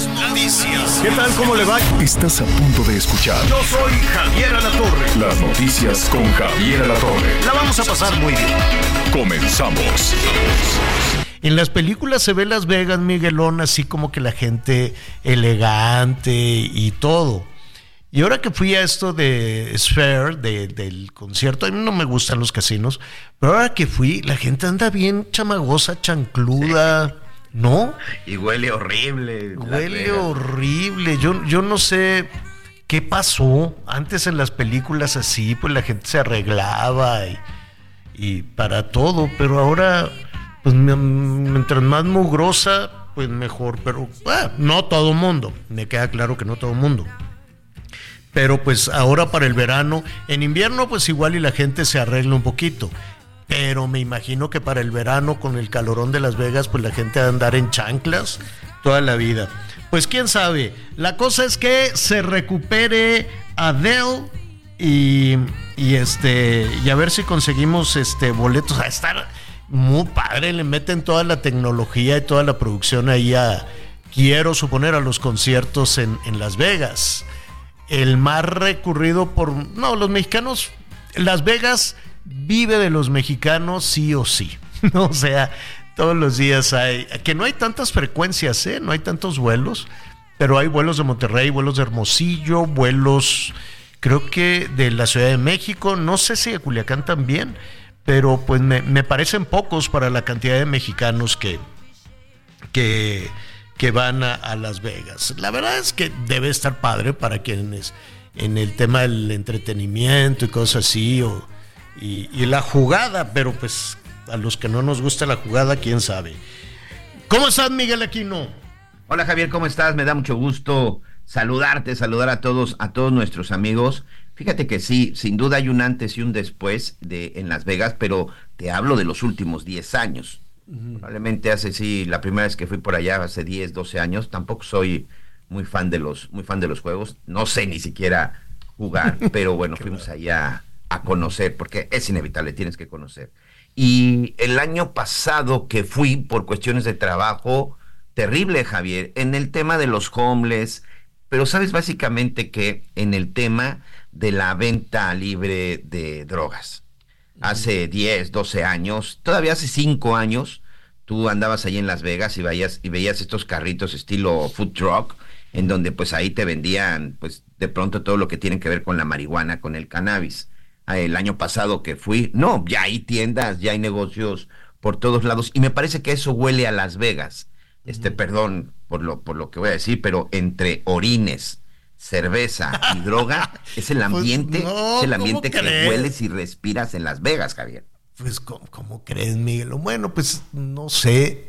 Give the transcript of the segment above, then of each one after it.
Las noticias. ¿Qué tal? ¿Cómo le va? Estás a punto de escuchar Yo soy Javier Alatorre. las noticias con Javier Alatorre. La vamos a pasar muy bien. Comenzamos. En las películas se ve Las Vegas, Miguelón, así como que la gente elegante y todo. Y ahora que fui a esto de Sphere, de- del concierto, a mí no me gustan los casinos, pero ahora que fui, la gente anda bien chamagosa, chancluda, ¿no? Y huele horrible. Huele horrible. Yo, yo no sé qué pasó. Antes en las películas así, pues la gente se arreglaba y, y para todo, pero ahora, pues mi- mientras más mugrosa, pues mejor. Pero ah, no todo mundo. Me queda claro que no todo mundo. Pero pues ahora para el verano, en invierno pues igual y la gente se arregla un poquito. Pero me imagino que para el verano con el calorón de Las Vegas pues la gente va a andar en chanclas toda la vida. Pues quién sabe. La cosa es que se recupere Adele y, y este y a ver si conseguimos este boletos a estar muy padre, le meten toda la tecnología y toda la producción ahí a quiero suponer a los conciertos en, en Las Vegas el más recurrido por... No, los mexicanos, Las Vegas vive de los mexicanos sí o sí. ¿no? O sea, todos los días hay... Que no hay tantas frecuencias, ¿eh? No hay tantos vuelos, pero hay vuelos de Monterrey, vuelos de Hermosillo, vuelos, creo que de la Ciudad de México, no sé si de Culiacán también, pero pues me, me parecen pocos para la cantidad de mexicanos que, que, que van a, a Las Vegas. La verdad es que debe estar padre para quienes en el tema del entretenimiento y cosas así, y, y la jugada, pero pues a los que no nos gusta la jugada, quién sabe. ¿Cómo estás, Miguel Aquino? Hola Javier, ¿cómo estás? Me da mucho gusto saludarte, saludar a todos, a todos nuestros amigos. Fíjate que sí, sin duda hay un antes y un después de en Las Vegas, pero te hablo de los últimos 10 años. Probablemente hace sí, la primera vez que fui por allá hace 10, 12 años, tampoco soy muy fan de los muy fan de los juegos, no sé ni siquiera jugar, pero bueno, fuimos allá a conocer porque es inevitable, tienes que conocer. Y el año pasado que fui por cuestiones de trabajo, terrible Javier, en el tema de los homeless, pero sabes básicamente que en el tema de la venta libre de drogas. Hace 10, 12 años, todavía hace 5 años, tú andabas ahí en Las Vegas y veías, y veías estos carritos estilo food truck, en donde pues ahí te vendían pues de pronto todo lo que tiene que ver con la marihuana, con el cannabis. El año pasado que fui, no, ya hay tiendas, ya hay negocios por todos lados y me parece que eso huele a Las Vegas. Este, perdón por lo, por lo que voy a decir, pero entre orines, cerveza y droga es el ambiente, Pues, no, es el ¿cómo ambiente que crees? hueles y respiras en Las Vegas, Javier. Pues, ¿cómo, cómo crees, Miguel? Bueno, pues no sé.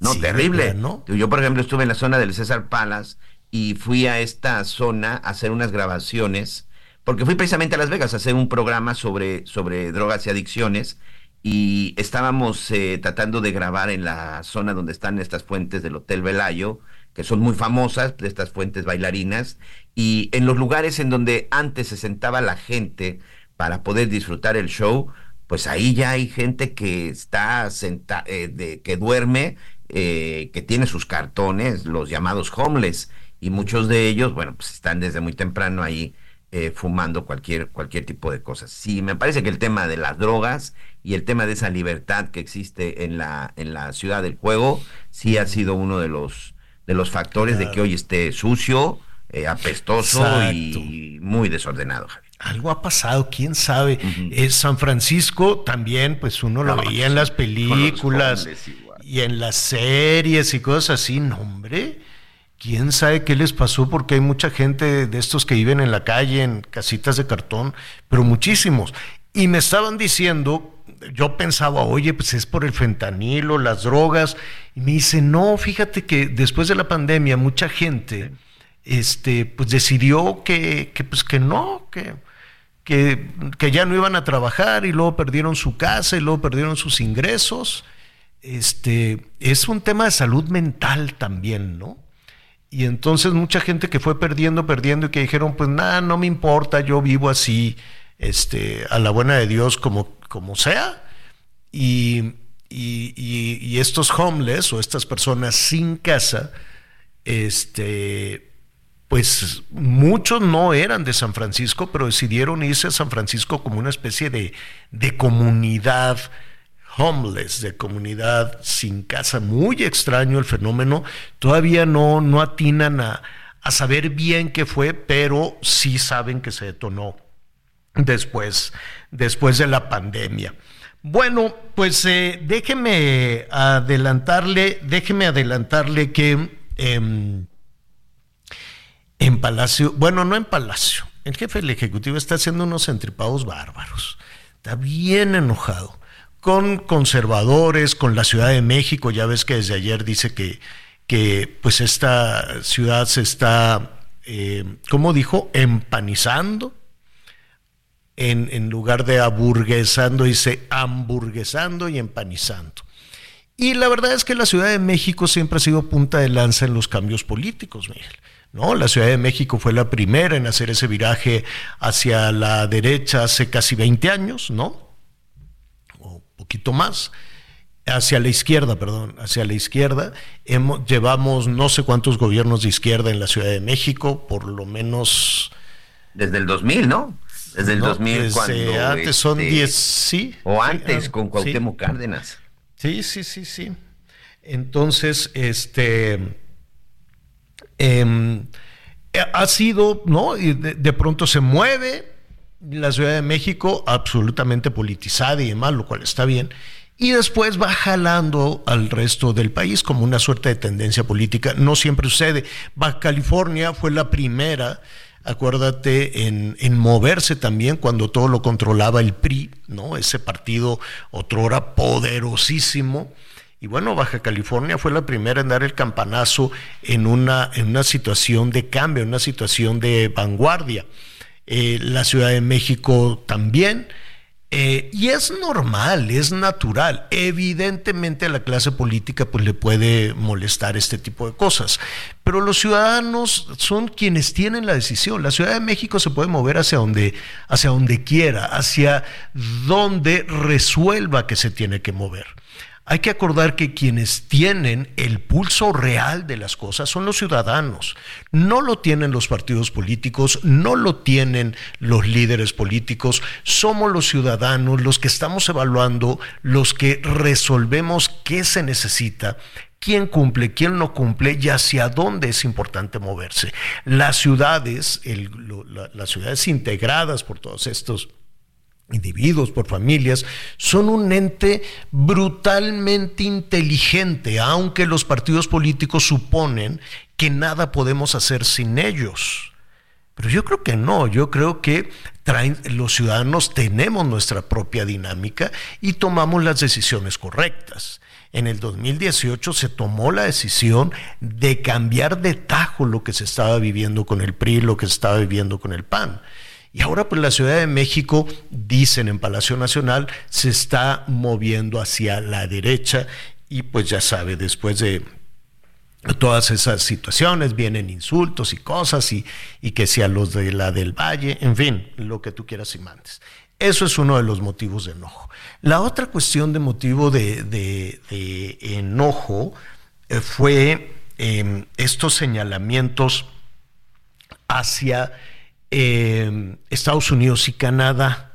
No, Sí, terrible. ¿no? Yo, por ejemplo, estuve en la zona del César Palace y fui a esta zona a hacer unas grabaciones, porque fui precisamente a Las Vegas a hacer un programa sobre, sobre drogas y adicciones y estábamos eh, tratando de grabar en la zona donde están estas fuentes del Hotel Velayo, que son muy famosas, de estas fuentes bailarinas, y en los lugares en donde antes se sentaba la gente para poder disfrutar el show, pues ahí ya hay gente que está senta eh, que duerme, eh, que tiene sus cartones, los llamados homeless, y muchos de ellos, bueno, pues están desde muy temprano ahí eh, fumando cualquier, cualquier tipo de cosas. Sí, me parece que el tema de las drogas y el tema de esa libertad que existe en la, en la ciudad del juego, sí ha sido uno de los, de los factores de que hoy esté sucio, eh, apestoso y muy desordenado, Javier. Algo ha pasado, quién sabe. Es San Francisco también, pues uno lo No, veía en las películas y en las series y cosas así. No, hombre, quién sabe qué les pasó porque hay mucha gente de estos que viven en la calle, en casitas de cartón, pero muchísimos. Y me estaban diciendo yo pensaba, oye, pues es por el fentanilo, las drogas. Y me dice, no, fíjate que después de la pandemia mucha gente este, pues decidió que, que, pues que no, que, que, que, ya no iban a trabajar y luego perdieron su casa y luego perdieron sus ingresos. Este, es un tema de salud mental también, ¿no? Y entonces mucha gente que fue perdiendo, perdiendo y que dijeron, pues nada, no me importa, yo vivo así, este, a la buena de Dios como, como sea. Y, y, y, y estos homeless o estas personas sin casa, este, pues muchos no eran de San Francisco, pero decidieron irse a San Francisco como una especie de, de comunidad homeless, de comunidad sin casa. Muy extraño el fenómeno. Todavía no, no atinan a, a saber bien qué fue, pero sí saben que se detonó después, después de la pandemia. Bueno, pues eh, déjeme adelantarle, déjeme adelantarle que eh, en Palacio, bueno, no en Palacio, el jefe del Ejecutivo está haciendo unos entripados bárbaros, está bien enojado con conservadores, con la Ciudad de México, ya ves que desde ayer dice que, que pues esta ciudad se está, eh, ¿cómo dijo?, empanizando en, en lugar de aburguesando, dice hamburguesando y empanizando. Y la verdad es que la Ciudad de México siempre ha sido punta de lanza en los cambios políticos, Miguel. ¿No? La Ciudad de México fue la primera en hacer ese viraje hacia la derecha hace casi 20 años, ¿no? Poquito más. Hacia la izquierda, perdón, hacia la izquierda. Hemos, llevamos no sé cuántos gobiernos de izquierda en la Ciudad de México, por lo menos. Desde el 2000, ¿no? Desde el no, 2000 desde cuando antes son este, 10, sí. o antes sí, con Cuauhtémoc sí. Cárdenas. Sí, sí, sí, sí. Entonces, este eh, ha sido, ¿no? Y de, de, pronto se mueve la Ciudad de México absolutamente politizada y demás, lo cual está bien. Y después va jalando al resto del país como una suerte de tendencia política. No siempre sucede. Baja California fue la primera acuérdate, en, en, moverse también cuando todo lo controlaba el PRI, ¿no? Ese partido otrora poderosísimo. Y bueno, Baja California fue la primera en dar el campanazo en una, en una situación de cambio, en una situación de vanguardia. Eh, la Ciudad de México también. Eh, y es normal, es natural. Evidentemente a la clase política pues le puede molestar este tipo de cosas, pero los ciudadanos son quienes tienen la decisión. La Ciudad de México se puede mover hacia donde, hacia donde quiera, hacia donde resuelva que se tiene que mover. Hay que acordar que quienes tienen el pulso real de las cosas son los ciudadanos. No lo tienen los partidos políticos, no lo tienen los líderes políticos. Somos los ciudadanos los que estamos evaluando, los que resolvemos qué se necesita, quién cumple, quién no cumple y hacia dónde es importante moverse. Las ciudades, las ciudades integradas por todos estos individuos, por familias, son un ente brutalmente inteligente, aunque los partidos políticos suponen que nada podemos hacer sin ellos. Pero yo creo que no, yo creo que los ciudadanos tenemos nuestra propia dinámica y tomamos las decisiones correctas. En el 2018 se tomó la decisión de cambiar de tajo lo que se estaba viviendo con el PRI, lo que se estaba viviendo con el PAN. Y ahora pues la Ciudad de México, dicen en Palacio Nacional, se está moviendo hacia la derecha y pues ya sabe, después de todas esas situaciones vienen insultos y cosas y, y que sea los de la del Valle, en fin, lo que tú quieras y mandes. Eso es uno de los motivos de enojo. La otra cuestión de motivo de, de, enojo eh, fue eh, estos señalamientos hacia eh, Estados Unidos y Canadá.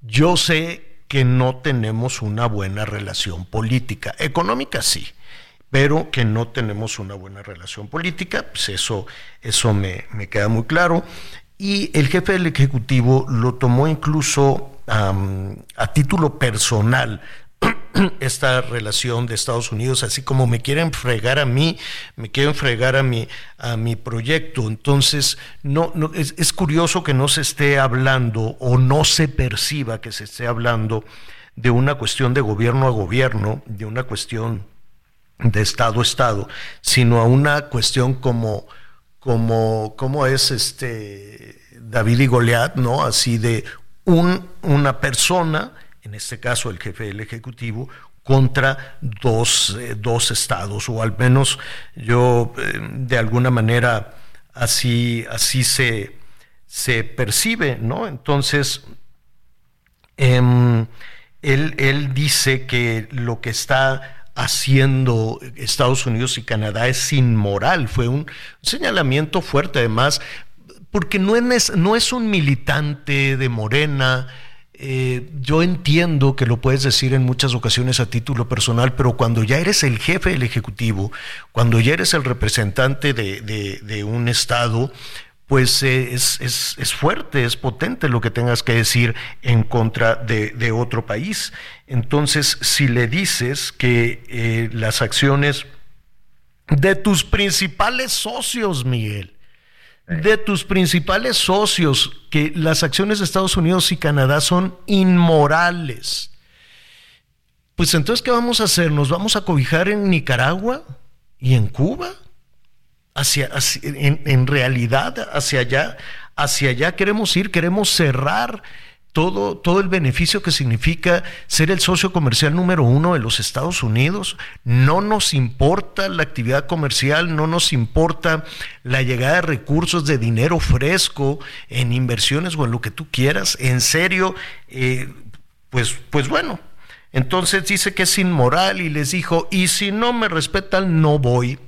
Yo sé que no tenemos una buena relación política, económica sí, pero que no tenemos una buena relación política, pues eso, eso me, me queda muy claro. Y el jefe del Ejecutivo lo tomó incluso a título personal, esta relación de Estados Unidos, así como me quieren fregar a mí, me quieren fregar a mi, a mi proyecto. Entonces, no, es, curioso que no se esté hablando o no se perciba que se esté hablando de una cuestión de gobierno a gobierno, de una cuestión de Estado a Estado, sino a una cuestión como, como, como es este David y Goliat, ¿no? Así de un, una persona, en este caso el jefe del Ejecutivo, contra dos, eh, dos estados, o al menos yo eh, de alguna manera así, así se, se percibe, ¿no? Entonces, em, él, él dice que lo que está haciendo Estados Unidos y Canadá es inmoral. Fue un señalamiento fuerte, además, porque no es, no es un militante de Morena. Eh, yo entiendo que lo puedes decir en muchas ocasiones a título personal, pero cuando ya eres el jefe del Ejecutivo, cuando ya eres el representante de, un Estado, pues eh, es, es, fuerte, es potente lo que tengas que decir en contra de, otro país. Entonces, si le dices que eh, las acciones de tus principales socios, Miguel, de tus principales socios, que las acciones de Estados Unidos y Canadá son inmorales, pues entonces, ¿qué vamos a hacer? ¿Nos vamos a cobijar en Nicaragua y en Cuba? hacia, en, realidad hacia allá, hacia allá queremos ir, queremos cerrar todo, todo el beneficio que significa ser el socio comercial número uno de los Estados Unidos. No nos importa la actividad comercial, no nos importa la llegada de recursos de dinero fresco en inversiones o en lo que tú quieras. En serio, eh, pues, pues bueno. Entonces dice que es inmoral y les dijo, y si no me respetan, no voy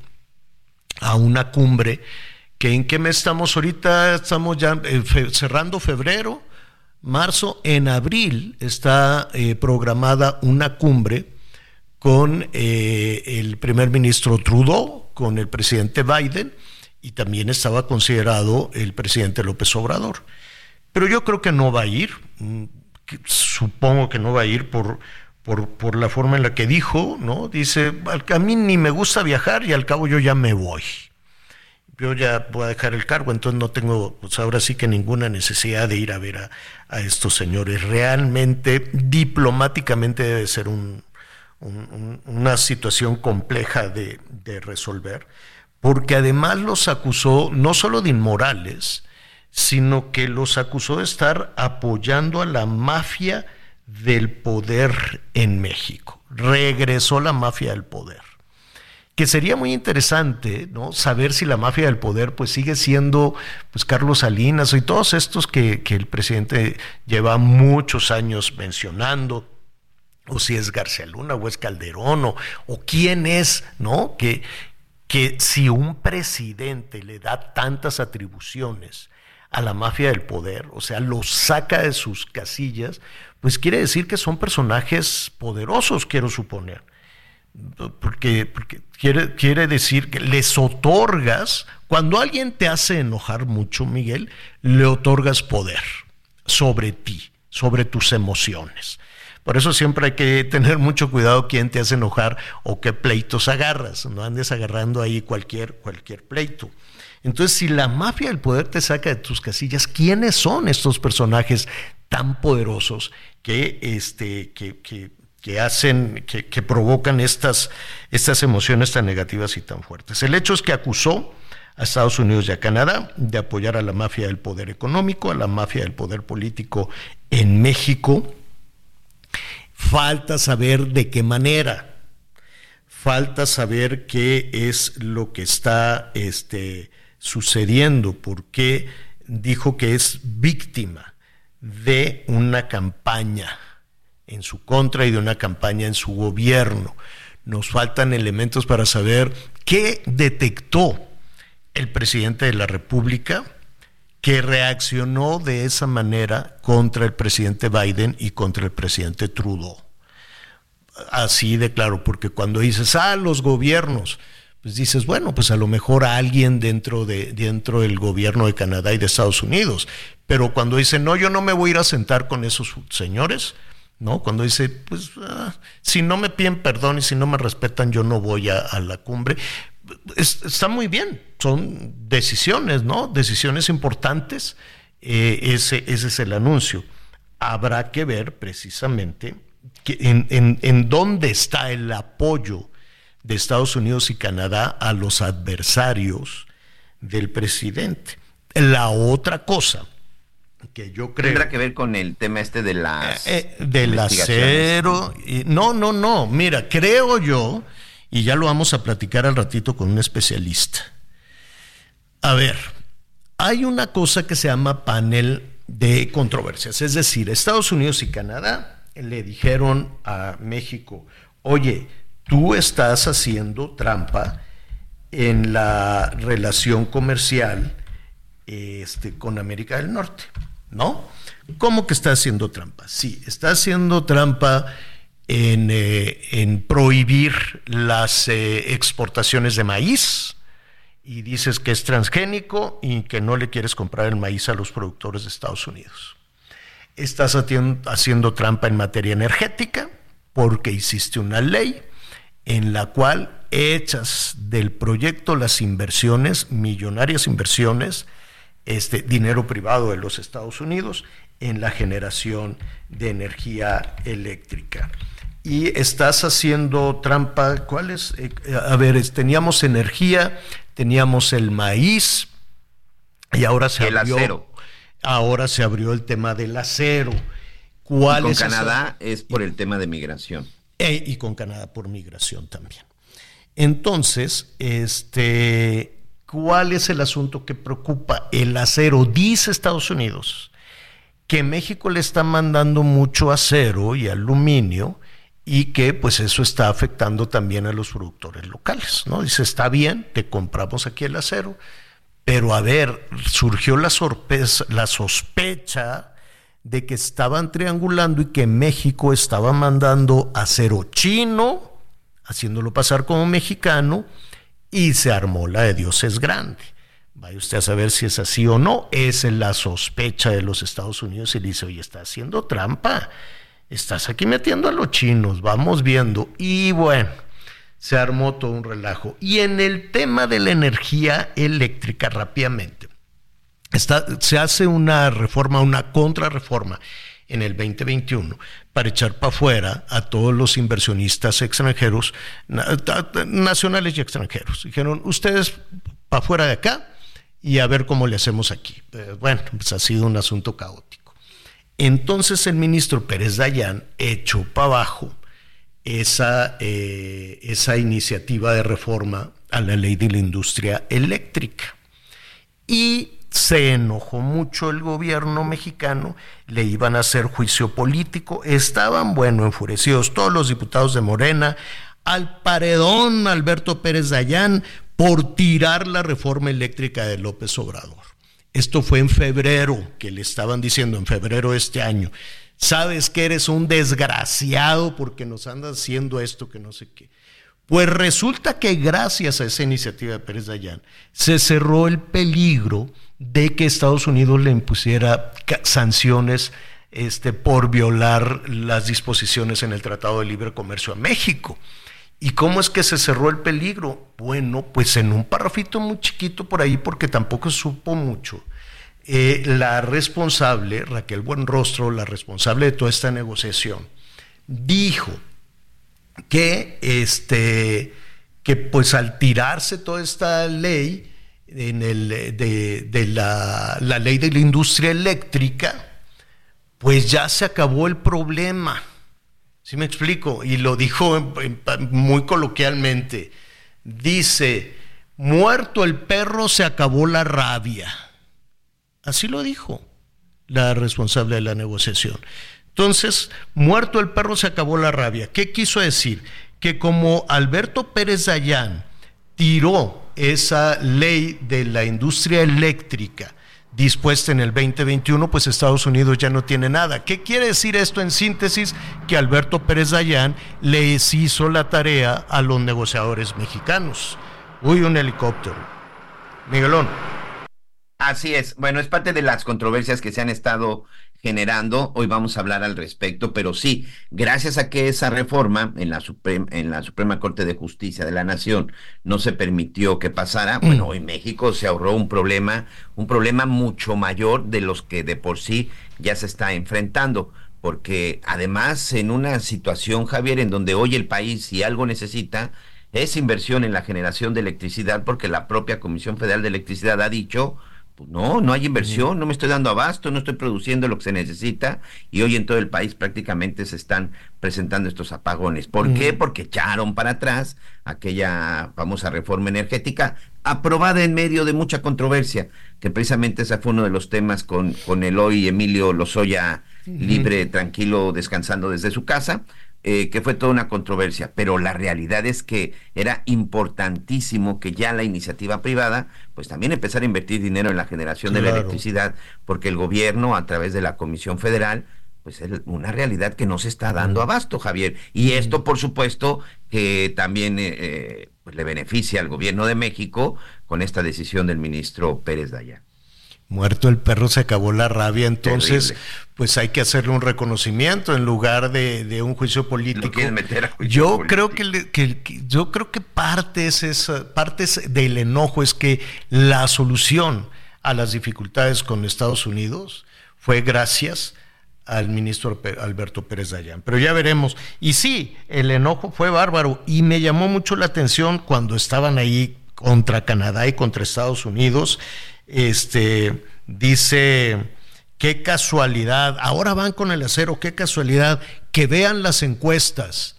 a una cumbre que en qué mes estamos ahorita, estamos ya eh, cerrando febrero, marzo, en abril está eh, programada una cumbre con eh, el primer ministro Trudeau, con el presidente Biden y también estaba considerado el presidente López Obrador. Pero yo creo que no va a ir, mm, supongo que no va a ir por, por, por, la forma en la que dijo, ¿no? Dice, a mí ni me gusta viajar y al cabo yo ya me voy. Yo ya voy a dejar el cargo, entonces no tengo, pues ahora sí que ninguna necesidad de ir a ver a, estos señores. Realmente, diplomáticamente debe ser un, una situación compleja de, de resolver, porque además los acusó no solo de inmorales, sino que los acusó de estar apoyando a la mafia del poder en México. Regresó la mafia del poder. Que sería muy interesante, ¿no? Saber si la mafia del poder, pues sigue siendo, pues Carlos Salinas y todos estos que, el presidente lleva muchos años mencionando, o si es García Luna o es Calderón, o, o quién es, ¿no? Que, que si un presidente le da tantas atribuciones a la mafia del poder, o sea, lo saca de sus casillas, pues quiere decir que son personajes poderosos, quiero suponer. Porque, quiere, decir que les otorgas, cuando alguien te hace enojar mucho, Miguel, le otorgas poder sobre ti, sobre tus emociones. Por eso siempre hay que tener mucho cuidado quién te hace enojar o qué pleitos agarras. No andes agarrando ahí cualquier, cualquier pleito. Entonces, si la mafia del poder te saca de tus casillas, ¿quiénes son estos personajes tan poderosos que, este, que, que, hacen, que, que, provocan estas, estas emociones tan negativas y tan fuertes. El hecho es que acusó a Estados Unidos y a Canadá de apoyar a la mafia del poder económico, a la mafia del poder político en México. Falta saber de qué manera. Falta saber qué es lo que está este, sucediendo, porque dijo que es víctima de una campaña en su contra y de una campaña en su gobierno. Nos faltan elementos para saber qué detectó el presidente de la República que reaccionó de esa manera contra el presidente Biden y contra el presidente Trudeau. Así de claro, porque cuando dices, ah, los gobiernos, pues dices, bueno, pues a lo mejor a alguien dentro, de, dentro del gobierno de Canadá y de Estados Unidos. Pero cuando dice, no, yo no me voy a ir a sentar con esos señores, ¿no? Cuando dice, pues ah, si no me piden perdón y si no me respetan, yo no voy a, la cumbre. está muy bien, son decisiones, ¿no? Decisiones importantes. Eh, ese, es el anuncio. Habrá que ver precisamente en, en, en dónde está el apoyo de Estados Unidos y Canadá a los adversarios del presidente. La otra cosa que yo creo... Tendrá que ver con el tema este de las... Eh, eh, del acero. Y, no, no, no. Mira, creo yo, y ya lo vamos a platicar al ratito con un especialista. A ver, hay una cosa que se llama panel de controversias. Es decir, Estados Unidos y Canadá le dijeron a México, oye, tú estás haciendo trampa en la relación comercial este, con América del Norte, ¿no? ¿Cómo que está haciendo trampa? Sí, está haciendo trampa en, eh, en prohibir las eh, exportaciones de maíz y dices que es transgénico y que no le quieres comprar el maíz a los productores de Estados Unidos. Estás haciendo trampa en materia energética porque hiciste una ley en la cual echas del proyecto las inversiones, millonarias inversiones, este dinero privado de los Estados Unidos en la generación de energía eléctrica. Y estás haciendo trampa, ¿cuál es? Eh, a ver, teníamos energía, teníamos el maíz y ahora se el abrió acero. ahora se abrió el tema del acero. ¿Cuál y con es esa- Canadá es por el tema de migración. e- y con Canadá por migración también. Entonces, este, ¿cuál es el asunto que preocupa? El acero, dice Estados Unidos, que México le está mandando mucho acero y aluminio y que pues eso está afectando también a los productores locales, ¿no? Dice, está bien, te compramos aquí el acero, pero a ver, surgió la, sorpresa, la sospecha de que estaban triangulando y que México estaba mandando acero chino, haciéndolo pasar como mexicano, y se armó la de Dios es grande. Vaya usted a saber si es así o no. Esa es la sospecha de los Estados Unidos y dice, oye, está haciendo trampa. Estás aquí metiendo a los chinos, vamos viendo. Y bueno, se armó todo un relajo. Y en el tema de la energía eléctrica, rápidamente, está, se hace una reforma, una contrarreforma en el 2021 para echar para afuera a todos los inversionistas extranjeros, nacionales y extranjeros. Dijeron, ustedes para afuera de acá y a ver cómo le hacemos aquí. Eh, bueno, pues ha sido un asunto caótico. Entonces el ministro Pérez Dayán echó para abajo esa, eh, esa iniciativa de reforma a la ley de la industria eléctrica. Y se enojó mucho el gobierno mexicano, le iban a hacer juicio político, estaban, bueno, enfurecidos todos los diputados de Morena, al paredón Alberto Pérez Dayán por tirar la reforma eléctrica de López Obrador. Esto fue en febrero, que le estaban diciendo en febrero de este año. Sabes que eres un desgraciado porque nos andas haciendo esto que no sé qué. Pues resulta que gracias a esa iniciativa de Pérez Dayán se cerró el peligro de que Estados Unidos le impusiera sanciones este, por violar las disposiciones en el Tratado de Libre Comercio a México. ¿Y cómo es que se cerró el peligro? Bueno, pues en un parrafito muy chiquito por ahí, porque tampoco supo mucho. Eh, la responsable, Raquel Buenrostro, la responsable de toda esta negociación, dijo que este que pues al tirarse toda esta ley en el, de, de la, la ley de la industria eléctrica, pues ya se acabó el problema. ¿Sí me explico? Y lo dijo muy coloquialmente. Dice, muerto el perro se acabó la rabia. Así lo dijo la responsable de la negociación. Entonces, muerto el perro se acabó la rabia. ¿Qué quiso decir? Que como Alberto Pérez Dayán tiró esa ley de la industria eléctrica dispuesta en el 2021, pues Estados Unidos ya no tiene nada. ¿Qué quiere decir esto en síntesis? Que Alberto Pérez Dayán les hizo la tarea a los negociadores mexicanos. Uy, un helicóptero. Miguelón. Así es. Bueno, es parte de las controversias que se han estado generando. Hoy vamos a hablar al respecto, pero sí, gracias a que esa reforma en la, Suprema, en la Suprema Corte de Justicia de la Nación no se permitió que pasara, bueno, hoy México se ahorró un problema, un problema mucho mayor de los que de por sí ya se está enfrentando. porque además en una situación, Javier, en donde hoy el país, si algo necesita, es inversión en la generación de electricidad, porque la propia Comisión Federal de Electricidad ha dicho, pues no, no hay inversión, no me estoy dando abasto, no estoy produciendo lo que se necesita y hoy en todo el país prácticamente se están presentando estos apagones. ¿Por qué? Porque echaron para atrás aquella famosa reforma energética aprobada en medio de mucha controversia, que precisamente ese fue uno de los temas con, con el hoy Emilio Lozoya libre, tranquilo, descansando desde su casa, eh, que fue toda una controversia, pero la realidad es que era importantísimo que ya la iniciativa privada, pues también empezara a invertir dinero en la generación de la electricidad, porque el gobierno, a través de la Comisión Federal, pues es una realidad que no se está dando abasto, Javier. Y esto, por supuesto, que también eh, eh, pues le beneficia al gobierno de México con esta decisión del ministro Pérez Dayán muerto el perro se acabó la rabia, entonces pues hay que hacerle un reconocimiento en lugar de, un juicio político. yo creo que, yo creo que partes del enojo es que la solución a las dificultades con Estados Unidos fue gracias al ministro Alberto Pérez Dayán. Pero ya veremos. Y sí, el enojo fue bárbaro y me llamó mucho la atención cuando estaban ahí contra Canadá y contra Estados Unidos este, dice, qué casualidad, ahora van con el acero, qué casualidad, que vean las encuestas,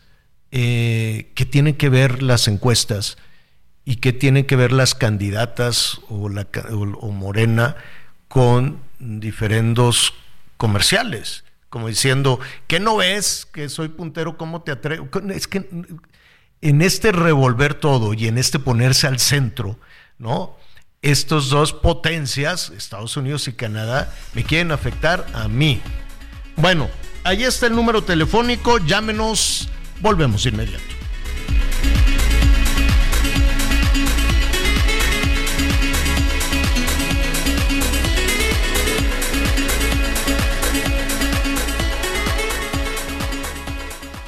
eh, que tienen que ver las encuestas y que tienen que ver las candidatas o, la, o, Morena con diferendos comerciales, como diciendo, ¿qué no ves? Que soy puntero, ¿cómo te atrevo? Es que en este revolver todo y en este ponerse al centro, ¿no? Estos dos potencias, Estados Unidos y Canadá, me quieren afectar a mí. Bueno, ahí está el número telefónico, llámenos, volvemos inmediato.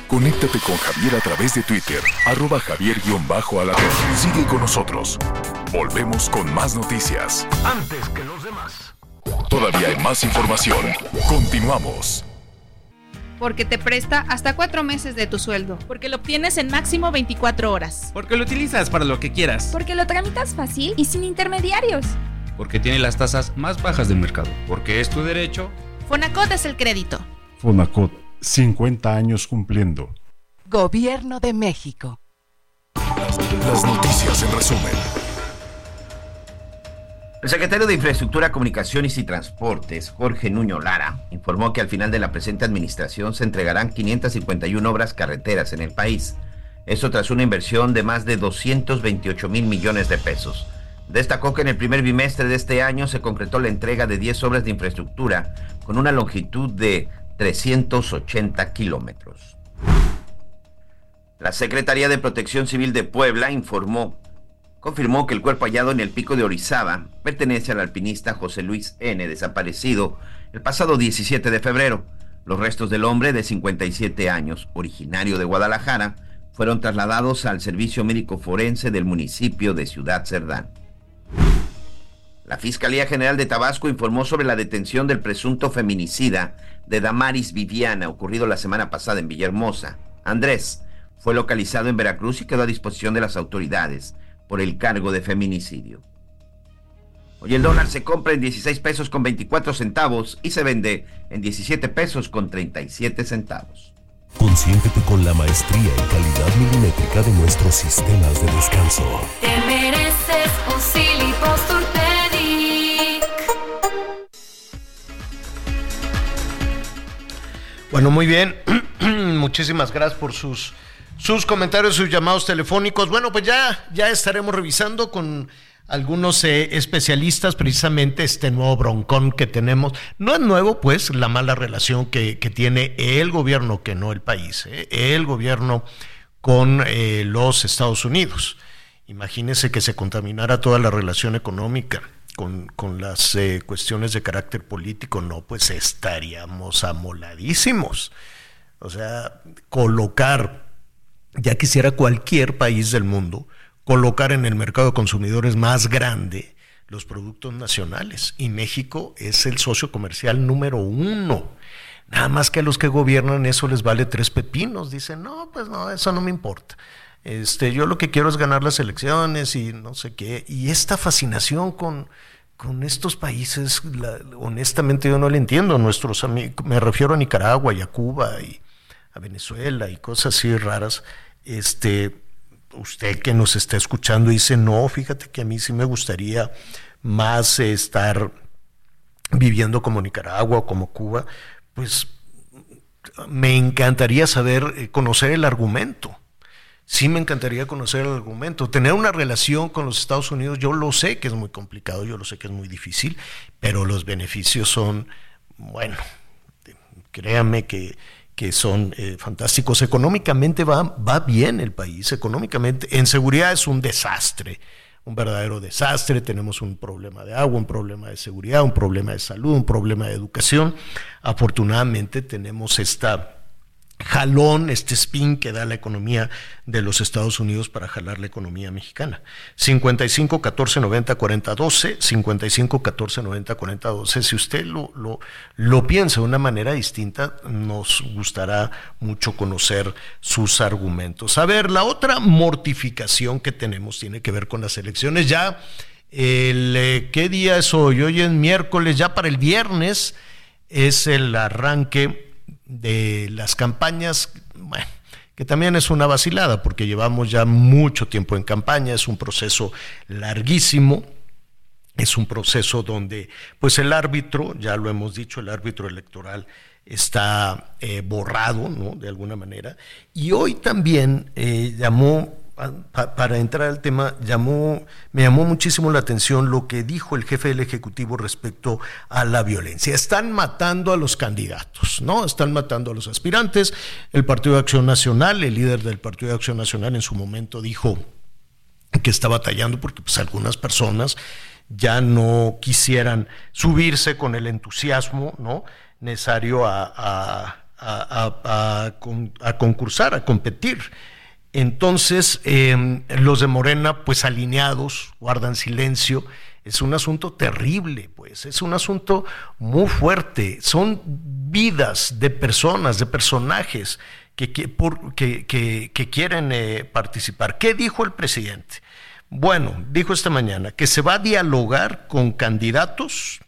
Conéctate con Javier a través de Twitter, arroba javier-alatón. Sigue con nosotros. Volvemos con más noticias. Antes que los demás. Todavía hay más información. Continuamos. Porque te presta hasta cuatro meses de tu sueldo. Porque lo obtienes en máximo 24 horas. Porque lo utilizas para lo que quieras. Porque lo tramitas fácil y sin intermediarios. Porque tiene las tasas más bajas del mercado. Porque es tu derecho. Fonacot es el crédito. Fonacot, 50 años cumpliendo. Gobierno de México. Las noticias en resumen. El secretario de Infraestructura, Comunicaciones y Transportes, Jorge Nuño Lara, informó que al final de la presente administración se entregarán 551 obras carreteras en el país. Eso tras una inversión de más de 228 mil millones de pesos. Destacó que en el primer bimestre de este año se concretó la entrega de 10 obras de infraestructura con una longitud de 380 kilómetros. La Secretaría de Protección Civil de Puebla informó confirmó que el cuerpo hallado en el pico de Orizaba pertenece al alpinista José Luis N., desaparecido el pasado 17 de febrero. Los restos del hombre de 57 años, originario de Guadalajara, fueron trasladados al Servicio Médico Forense del municipio de Ciudad Cerdán. La Fiscalía General de Tabasco informó sobre la detención del presunto feminicida de Damaris Viviana, ocurrido la semana pasada en Villahermosa. Andrés fue localizado en Veracruz y quedó a disposición de las autoridades por el cargo de feminicidio. Hoy el dólar se compra en 16 pesos con 24 centavos y se vende en 17 pesos con 37 centavos. Consiéntete con la maestría y calidad milimétrica de nuestros sistemas de descanso. Te mereces un Bueno, muy bien. Muchísimas gracias por sus sus comentarios, sus llamados telefónicos. Bueno, pues ya, ya estaremos revisando con algunos eh, especialistas precisamente este nuevo broncón que tenemos. No es nuevo, pues, la mala relación que, tiene el gobierno, que no el país, eh, el gobierno con eh, los Estados Unidos. Imagínese que se contaminara toda la relación económica con, con las cuestiones de carácter político. No, pues estaríamos amoladísimos. O sea, colocar ya quisiera cualquier país del mundo colocar en el mercado de consumidores más grande los productos nacionales. Y México es el socio comercial número uno Nada más que a los que gobiernan eso les vale tres pepinos. Dicen, no, pues no, eso no me importa. Este, yo lo que quiero es ganar las elecciones y no sé qué. Y esta fascinación con, con estos países, honestamente yo no le entiendo. Nuestros amigos, me refiero a Nicaragua y a Cuba y a Venezuela y cosas así raras. Este, usted que nos está escuchando dice, no, fíjate que a mí sí me gustaría más estar viviendo como Nicaragua o como Cuba, pues me encantaría saber, eh, conocer el argumento. Sí me encantaría conocer el argumento. Tener una relación con los Estados Unidos, yo lo sé que es muy complicado, yo lo sé que es muy difícil, pero los beneficios son, bueno, créame que, que son eh, fantásticos. Económicamente va, va bien el país, económicamente. En seguridad es un desastre un verdadero desastre, tenemos un problema de agua, un problema de seguridad, un problema de salud, un problema de educación. Afortunadamente tenemos esta jalón, este spin que da la economía de los Estados Unidos para jalar la economía mexicana. 55 14 90 40 12, 55 14 90 40 12. Si usted lo, lo, lo piensa de una manera distinta, nos gustará mucho conocer sus argumentos. A ver, la otra mortificación que tenemos tiene que ver con las elecciones. Ya, el, eh, ¿qué día es hoy? Hoy es miércoles, ya para el viernes es el arranque de las campañas, bueno, que también es una vacilada, porque llevamos ya mucho tiempo en campaña, es un proceso larguísimo, es un proceso donde, pues el árbitro, ya lo hemos dicho, el árbitro electoral está eh, borrado, ¿no? De alguna manera, y hoy también eh, llamó para entrar al tema, llamó, me llamó muchísimo la atención lo que dijo el jefe del Ejecutivo respecto a la violencia. Están matando a los candidatos, ¿no? Están matando a los aspirantes. El Partido de Acción Nacional, el líder del Partido de Acción Nacional en su momento dijo que está batallando porque pues, algunas personas ya no quisieran subirse con el entusiasmo, ¿no? Necesario a, a concursar, a competir. Entonces, em, los de Morena, pues alineados, guardan silencio. Es un asunto terrible, pues, es un asunto muy fuerte. Son vidas de personas, de personajes que, que, quieren eh, participar. ¿Qué dijo el presidente? Bueno, dijo esta mañana que se va a dialogar con candidatos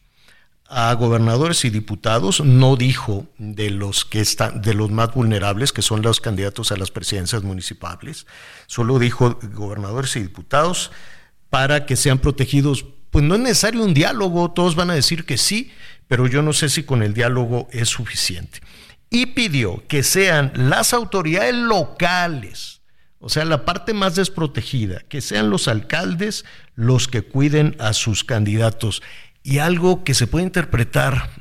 a gobernadores y diputados, no dijo de los que están, de los más vulnerables, que son los candidatos a las presidencias municipales, solo dijo gobernadores y diputados para que sean protegidos. Pues no es necesario un diálogo, todos van a decir que sí, pero yo no sé si con el diálogo es suficiente. Y pidió que sean las autoridades locales, o sea, la parte más desprotegida, que sean los alcaldes los que cuiden a sus candidatos y algo que se puede interpretar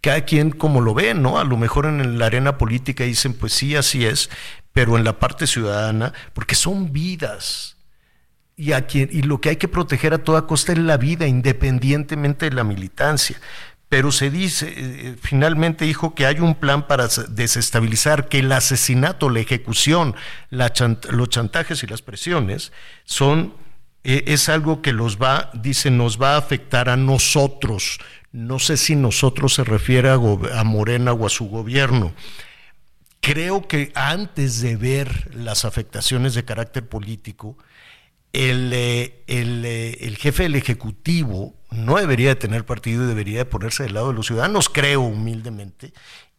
cada quien como lo ve, ¿no? A lo mejor en la arena política dicen, pues sí, así es, pero en la parte ciudadana, porque son vidas. Y, a y lo que hay que proteger a toda costa es la vida, independientemente de la militancia. Pero se dice, eh, finalmente dijo que hay un plan para desestabilizar, que el asesinato, la ejecución, los chantajes y las presiones son e, es algo que los va, dice, nos va a afectar a nosotros. No sé si nosotros se refiere a, Morena o a su gobierno. Creo que antes de ver las afectaciones de carácter político, el, eh, eh, el, jefe del Ejecutivo no debería de tener partido y debería de ponerse del lado de los ciudadanos, creo humildemente,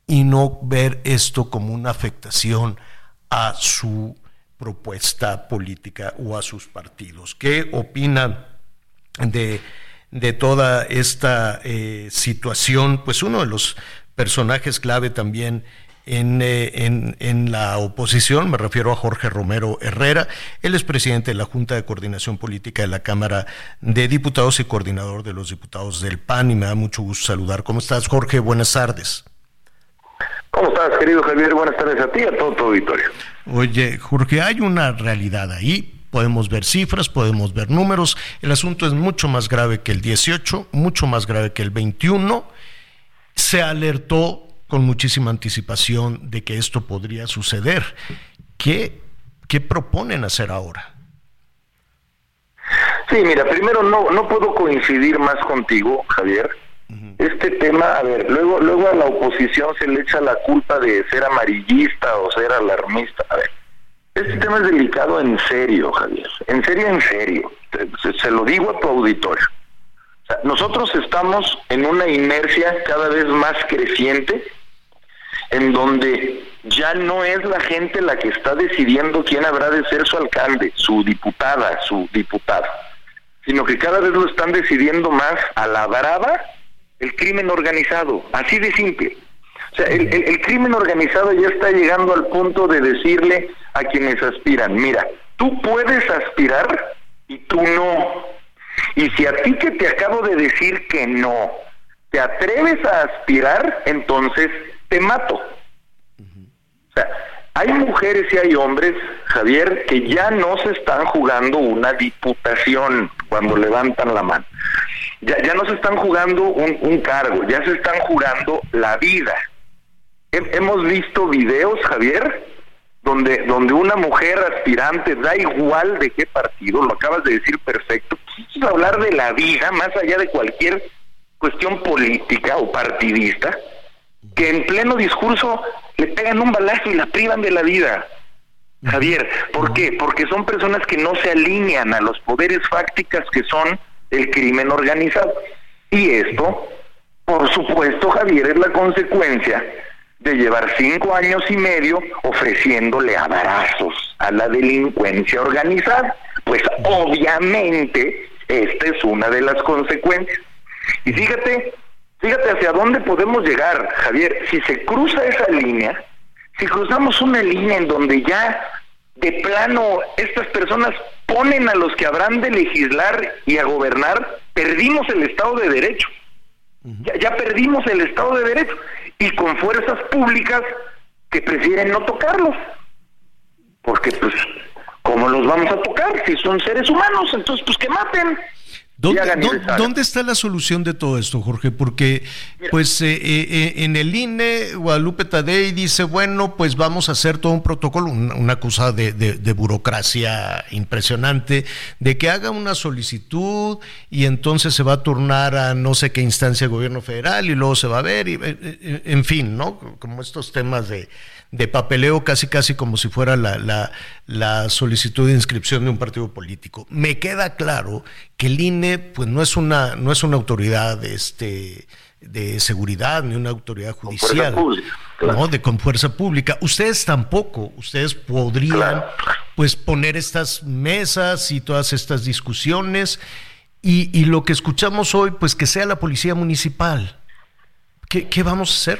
y no ver esto como una afectación a su propuesta política o a sus partidos. ¿Qué opina de, de toda esta eh, situación? Pues uno de los personajes clave también en, eh, en, en, la oposición, me refiero a Jorge Romero Herrera, él es presidente de la Junta de Coordinación Política de la Cámara de Diputados y coordinador de los diputados del PAN y me da mucho gusto saludar. ¿Cómo estás, Jorge? Buenas tardes. ¿Cómo estás, querido Javier? Buenas tardes a ti y a todo tu auditorio. Oye, Jorge, hay una realidad ahí. Podemos ver cifras, podemos ver números. El asunto es mucho más grave que el 18, mucho más grave que el 21. Se alertó con muchísima anticipación de que esto podría suceder. ¿Qué, qué proponen hacer ahora? Sí, mira, primero no, no puedo coincidir más contigo, Javier, Este tema, a ver, luego, luego a la oposición se le echa la culpa de ser amarillista o ser alarmista. A ver, este tema es delicado en serio, Javier. En serio, en serio. Se, se lo digo a tu auditorio. O sea, nosotros estamos en una inercia cada vez más creciente en donde ya no es la gente la que está decidiendo quién habrá de ser su alcalde, su diputada, su diputado, sino que cada vez lo están decidiendo más a la brava el crimen organizado, así de simple. O sea, el, crimen organizado ya está llegando al punto de decirle a quienes aspiran, mira, tú puedes aspirar y tú no. Y si a ti que te acabo de decir que no, te atreves a aspirar, entonces te mato. O sea, hay mujeres y hay hombres, Javier, que ya no se están jugando una diputación cuando levantan la mano. Ya, ya no se están jugando un, un cargo, ya se están jugando la vida. He- hemos visto videos, Javier, donde, donde una mujer aspirante, da igual de qué partido, lo acabas de decir perfecto, pues, es hablar de la vida más allá de cualquier cuestión política o partidista, que en pleno discurso le pegan un balazo y la privan de la vida. Javier, ¿por qué? Porque son personas que no se alinean a los poderes fácticas que son el crimen organizado. Y esto, por supuesto, Javier, es la consecuencia de llevar cinco años y medio ofreciéndole abrazos a la delincuencia organizada. Pues obviamente esta es una de las consecuencias. Y fíjate, fíjate hacia dónde podemos llegar, Javier. Si se cruza esa línea, si cruzamos una línea en donde ya de plano estas personas ponen a los que habrán de legislar y a gobernar, perdimos el Estado de Derecho. Ya, ya perdimos el Estado de Derecho. Y con fuerzas públicas que prefieren no tocarlos. Porque pues, ¿cómo los vamos a tocar si son seres humanos? Entonces, pues que maten. ¿Dónde, está la solución de todo esto, Jorge? Porque, pues, eh, eh, eh, en el INE, Guadalupe Tadei dice, bueno, pues vamos a hacer todo un protocolo, una, una cosa de, de- de burocracia impresionante, de que haga una solicitud y entonces se va a turnar a no sé qué instancia de gobierno federal y luego se va a ver, y, en fin, ¿no? Como estos temas de, de papeleo casi casi como si fuera la, la- la solicitud de inscripción de un partido político. Me queda claro que el INE pues no es una no es una autoridad este de seguridad ni una autoridad judicial, pública, claro. ¿no? De con fuerza pública. Ustedes tampoco, ustedes podrían pues poner estas mesas y todas estas discusiones y, y lo que escuchamos hoy pues que sea la policía municipal. ¿Qué, qué vamos a hacer?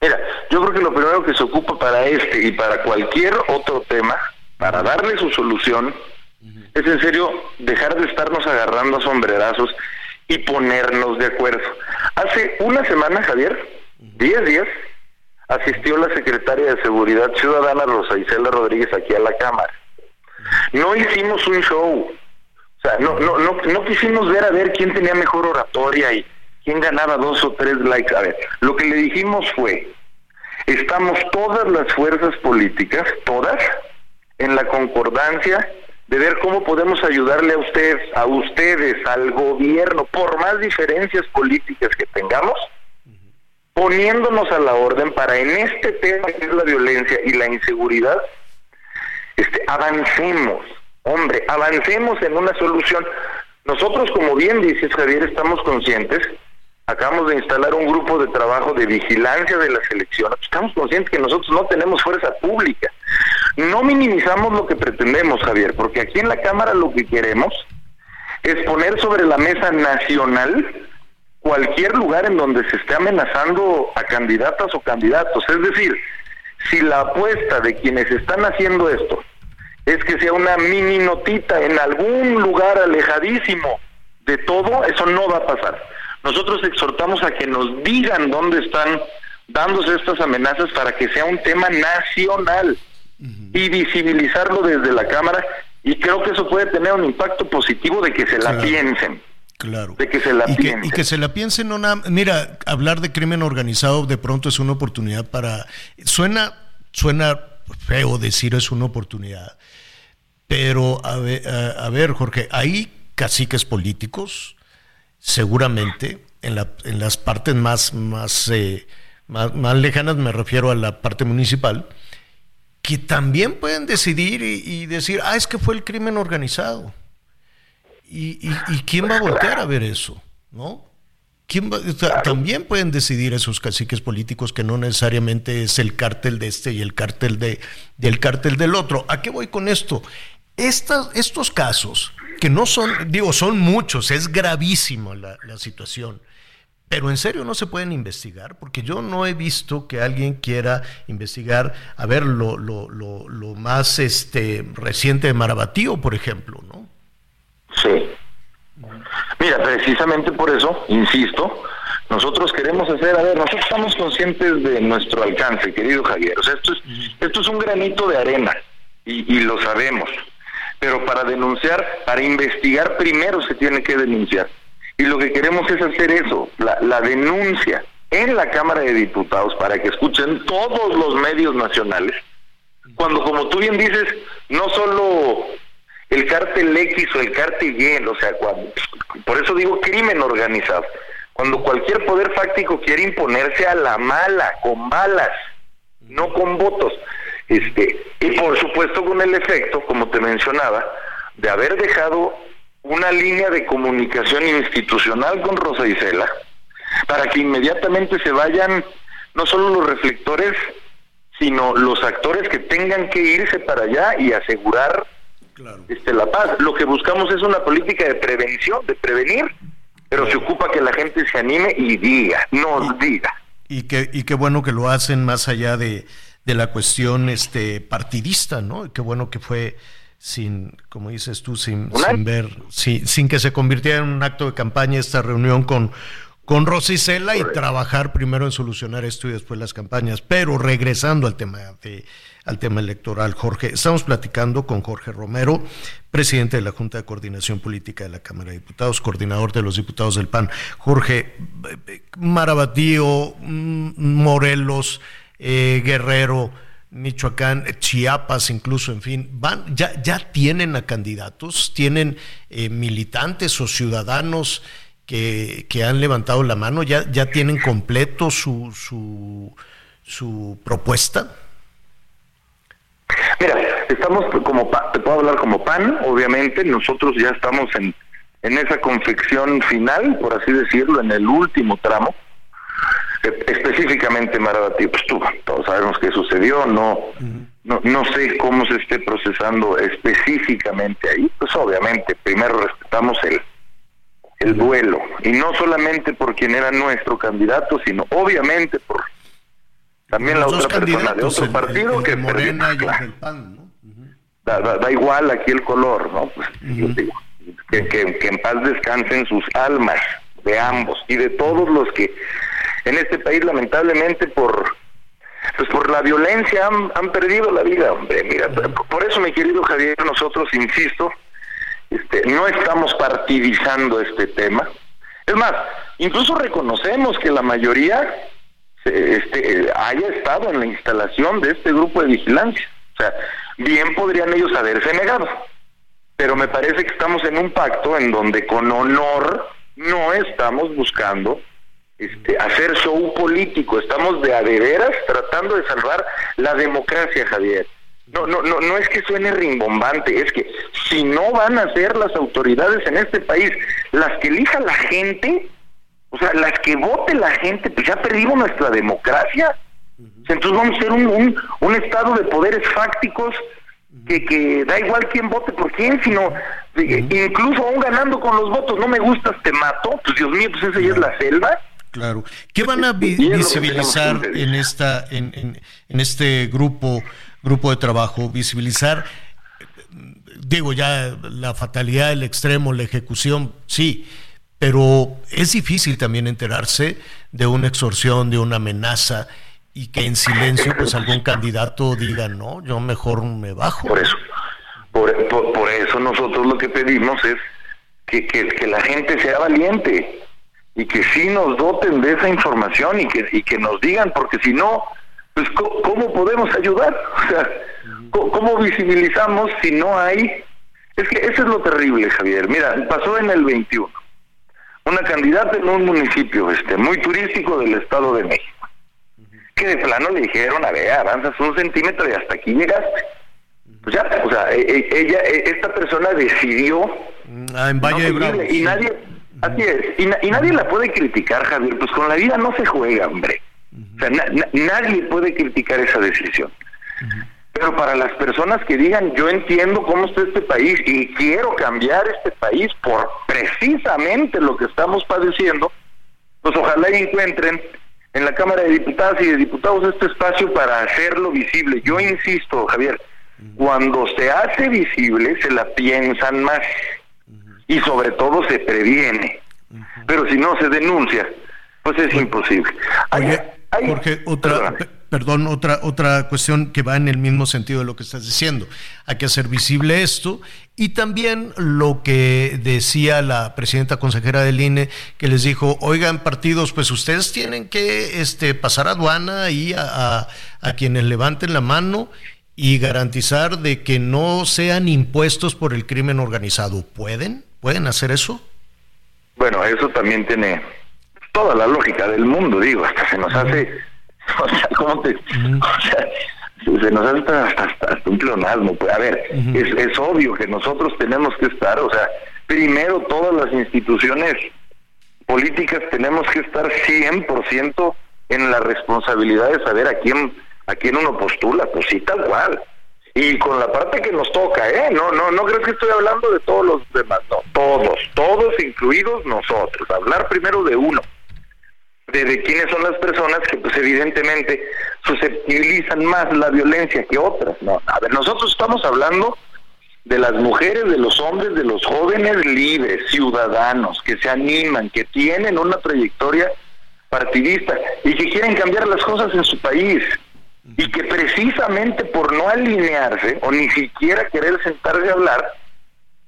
Mira, yo creo que lo primero que se ocupa para este y para cualquier otro tema, para darle su solución, es en serio dejar de estarnos agarrando a sombrerazos y ponernos de acuerdo. Hace una semana, Javier, 10 días, asistió la secretaria de Seguridad Ciudadana, Rosa Isela Rodríguez, aquí a la Cámara. No hicimos un show. O sea, no, no, no, no quisimos ver a ver quién tenía mejor oratoria y quién ganaba dos o tres likes. A ver, lo que le dijimos fue, estamos todas las fuerzas políticas, todas, en la concordancia de ver cómo podemos ayudarle a ustedes, a ustedes, al gobierno, por más diferencias políticas que tengamos, poniéndonos a la orden para en este tema que es la violencia y la inseguridad, este, avancemos, hombre, avancemos en una solución. Nosotros, como bien dices, Javier, estamos conscientes, acabamos de instalar un grupo de trabajo de vigilancia de las elecciones, estamos conscientes que nosotros no tenemos fuerza pública. No minimizamos lo que pretendemos, Javier, porque aquí en la Cámara lo que queremos es poner sobre la mesa nacional cualquier lugar en donde se esté amenazando a candidatas o candidatos. Es decir, si la apuesta de quienes están haciendo esto es que sea una mini notita en algún lugar alejadísimo de todo, eso no va a pasar. Nosotros exhortamos a que nos digan dónde están dándose estas amenazas para que sea un tema nacional y visibilizarlo desde la Cámara y creo que eso puede tener un impacto positivo de que se la Claro. piensen. Claro. De que se la y, que, piensen. y que se la piensen no nada. Mira, hablar de crimen organizado de pronto es una oportunidad para. Suena, suena feo decir es una oportunidad. Pero a ver, a, a ver, Jorge, hay caciques políticos, seguramente en, la, en las partes más, eh, más, más, lejanas, me refiero a la parte municipal, que también pueden decidir y, decir, ah, es que fue el crimen organizado. ¿Y, quién va a voltear a ver eso? ¿No? ¿Quién va, También pueden decidir esos caciques políticos que no necesariamente es el cártel de este y el cártel de, del cártel del otro. ¿A qué voy con esto? Estos casos, que no son, digo, son muchos, es gravísimo la, la situación, pero en serio no se pueden investigar, porque yo no he visto que alguien quiera investigar, a ver, lo, lo, lo, lo más este, reciente de Marabatío, por ejemplo, ¿no? Sí. Mira, precisamente por eso, insisto, nosotros queremos hacer, a ver, nosotros estamos conscientes de nuestro alcance, querido Javier. O sea, esto es, esto es un granito de arena y, y lo sabemos. Pero para denunciar, para investigar, primero se tiene que denunciar. Y lo que queremos es hacer eso, la, denuncia en la Cámara de Diputados para que escuchen todos los medios nacionales. Cuando, como tú bien dices, no solo el cártel X o el cártel Y, o sea, cuando, por eso digo crimen organizado. Cuando cualquier poder fáctico quiere imponerse a la mala, con balas, no con votos. Este, y por supuesto con el efecto, como te mencionaba, de haber dejado una línea de comunicación institucional con Rosa Isela para que inmediatamente se vayan no solo los reflectores, sino los actores que tengan que irse para allá y asegurar claro. este, la paz. Lo que buscamos es una política de prevención, de prevenir, pero se ocupa que la gente se anime y diga, nos y, diga. Y que, y qué bueno que lo hacen más allá de, de la cuestión este partidista, ¿no? Qué bueno que fue sin, como dices tú, sin, sin ver, sin, sin, que se convirtiera en un acto de campaña esta reunión con, con Rosicela y trabajar primero en solucionar esto y después las campañas. Pero regresando al tema de, al tema electoral, Jorge, estamos platicando con Jorge Romero, presidente de la Junta de Coordinación Política de la Cámara de Diputados, coordinador de los diputados del PAN. Jorge, Marabatío, Morelos, eh, Guerrero, Michoacán, Chiapas, incluso, en fin, van, ya, ya tienen a candidatos, tienen eh, militantes o ciudadanos que, que, han levantado la mano, ya, ya tienen completo su, su, su propuesta. Mira, estamos como, te puedo hablar como PAN, obviamente, nosotros ya estamos en, en esa confección final, por así decirlo, en el último tramo específicamente Marabatío, pues tú, todos sabemos qué sucedió, no, uh -huh. no, no sé cómo se esté procesando específicamente ahí, pues obviamente primero respetamos el, el duelo, y no solamente por quien era nuestro candidato, sino obviamente por también la otra persona de otro el, partido el, el que Morena perdió, y el del PAN, ¿no? Uh -huh. da, da, da, igual aquí el color, ¿no? Pues, uh -huh. digo, que, que, que en paz descansen sus almas de ambos y de todos los que en este país lamentablemente por pues por la violencia han, han perdido la vida, hombre. Mira, por eso, mi querido Javier, nosotros, insisto, este, no estamos partidizando este tema. Es más, incluso reconocemos que la mayoría este, haya estado en la instalación de este grupo de vigilancia. O sea, bien podrían ellos haberse negado. Pero me parece que estamos en un pacto en donde con honor no estamos buscando este, hacer show político, estamos de a de veras tratando de salvar la democracia, Javier. No, no, no, no es que suene rimbombante, es que si no van a ser las autoridades en este país las que elija la gente, o sea, las que vote la gente, pues ya perdimos nuestra democracia. Entonces vamos a ser un, un, un estado de poderes fácticos que, que da igual quién vote por quién, sino uh -huh. incluso aún ganando con los votos, no me gustas, te mato, pues Dios mío, pues esa ya es la selva. Claro. ¿Qué van a vi visibilizar en esta, en, en, en, este grupo, grupo de trabajo? Visibilizar, digo ya la fatalidad, el extremo, la ejecución, sí, pero es difícil también enterarse de una extorsión, de una amenaza y que en silencio pues algún candidato diga no, yo mejor me bajo. Por eso, por, por, por eso nosotros lo que pedimos es que, que, que la gente sea valiente y que sí nos doten de esa información y que, y que nos digan, porque si no, pues ¿cómo podemos ayudar? O sea, ¿cómo visibilizamos si no hay? Es que eso es lo terrible, Javier. Mira, pasó en el 21. una candidata en un municipio este muy turístico del Estado de México, que de plano le dijeron, a ver, avanzas un centímetro y hasta aquí llegaste. Pues ya, o sea, e- e- ella, e- esta persona decidió Ah, en Valle de Bravo. y nadie, y, na- y nadie la puede criticar, Javier, pues con la vida no se juega, hombre. O sea, na- na- nadie puede criticar esa decisión. Pero para las personas que digan, yo entiendo cómo está este país y quiero cambiar este país por precisamente lo que estamos padeciendo, pues ojalá encuentren en la Cámara de Diputadas y de Diputados este espacio para hacerlo visible. Yo insisto, Javier, cuando se hace visible se la piensan más y sobre todo se previene. Pero si no se denuncia, pues es imposible. Oye, Jorge, otra, pe- perdón, otra, otra cuestión que va en el mismo sentido de lo que estás diciendo. Hay que hacer visible esto y también lo que decía la presidenta consejera del INE, que les dijo, oigan partidos, pues ustedes tienen que este, pasar aduana y a, a, a quienes levanten la mano y garantizar de que no sean impuestos por el crimen organizado. ¿Pueden? ¿Pueden hacer eso? Bueno, eso también tiene toda la lógica del mundo, digo, hasta se nos hace, o sea, ¿cómo te, o sea, se nos hace hasta, hasta- hasta un pleonasmo. Pues, a ver, es, es obvio que nosotros tenemos que estar, o sea, primero todas las instituciones políticas tenemos que estar 100% en la responsabilidad de saber a quién a quién uno postula, pues sí, tal cual. Y con la parte que nos toca, ¿eh? No, no, no creo que estoy hablando de todos los demás, no, todos, todos incluidos nosotros. Hablar primero de uno, de, de quiénes son las personas que pues evidentemente susceptibilizan más la violencia que otras, ¿no? A ver, nosotros estamos hablando de las mujeres, de los hombres, de los jóvenes libres, ciudadanos, que se animan, que tienen una trayectoria partidista y que quieren cambiar las cosas en su país y que precisamente por no alinearse o ni siquiera querer sentarse a hablar,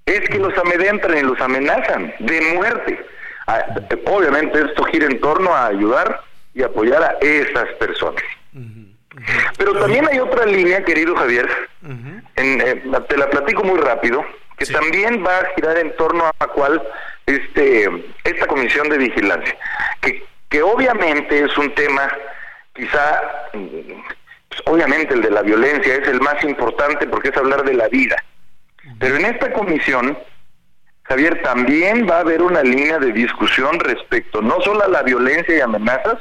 es que los amedrentan y los amenazan de muerte. Ah, Obviamente esto gira en torno a ayudar y apoyar a esas personas. Pero también hay otra línea, querido Javier, en, eh, te la platico muy rápido, que también va a girar en torno a la cual este esta comisión de vigilancia, que, que obviamente es un tema quizá obviamente el de la violencia es el más importante porque es hablar de la vida. Pero en esta comisión, Javier, también va a haber una línea de discusión respecto no solo a la violencia y amenazas,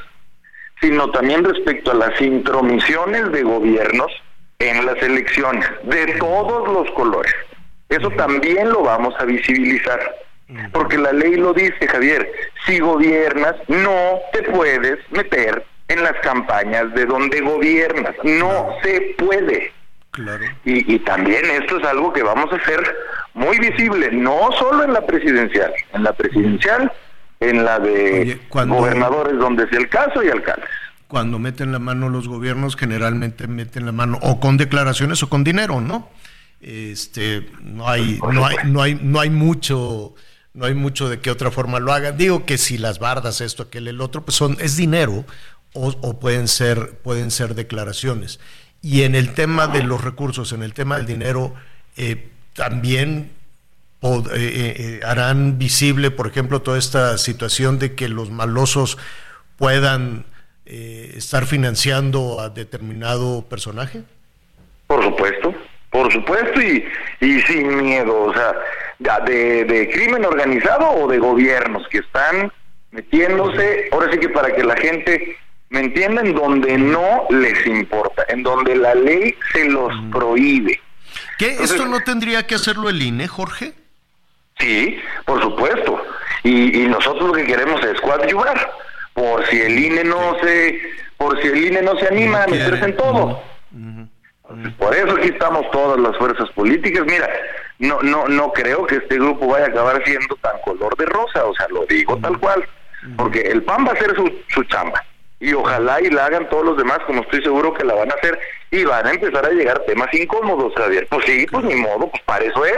sino también respecto a las intromisiones de gobiernos en las elecciones, de todos los colores. Eso también lo vamos a visibilizar. Porque la ley lo dice, Javier, si gobiernas, no te puedes meter en las campañas de donde gobiernas. No se puede. Y, y también esto es algo que vamos a hacer muy visible, no solo en la presidencial, en la presidencial, en la de gobernadores donde sea el caso y alcaldes. Cuando meten la mano los gobiernos, generalmente meten la mano o con declaraciones o con dinero, ¿no? Este, no hay, no hay, no hay, no hay mucho, no hay mucho de qué otra forma lo hagan. Digo que si las bardas, esto, aquel, el otro, pues son, es dinero o, pueden ser, pueden ser declaraciones. Y en el tema de los recursos, en el tema del dinero, eh, también eh, eh, harán visible, por ejemplo, toda esta situación de que los malosos puedan estar financiando a determinado personaje. Por supuesto, por supuesto y, y sin miedo, o sea, de, de crimen organizado o de gobiernos que están metiéndose, ahora sí que para que la gente me entienda, en donde no les importa, en donde la ley se los prohíbe. ¿Qué? Entonces- ¿Esto no tendría que hacerlo el INE, Jorge? Sí, por supuesto. Y, y nosotros lo que queremos es coadyuvar. Por si el INE no se, por si el INE no se anima a meterse en todo. Entonces, por eso aquí estamos todas las fuerzas políticas. Mira, no, no, no creo que este grupo vaya a acabar siendo tan color de rosa. O sea, lo digo tal cual. Porque el PAN va a hacer su, su chamba. Y ojalá y la hagan todos los demás, como estoy seguro que la van a hacer. Y van a empezar a llegar temas incómodos, Javier. Pues sí, pues ni modo, pues para eso es.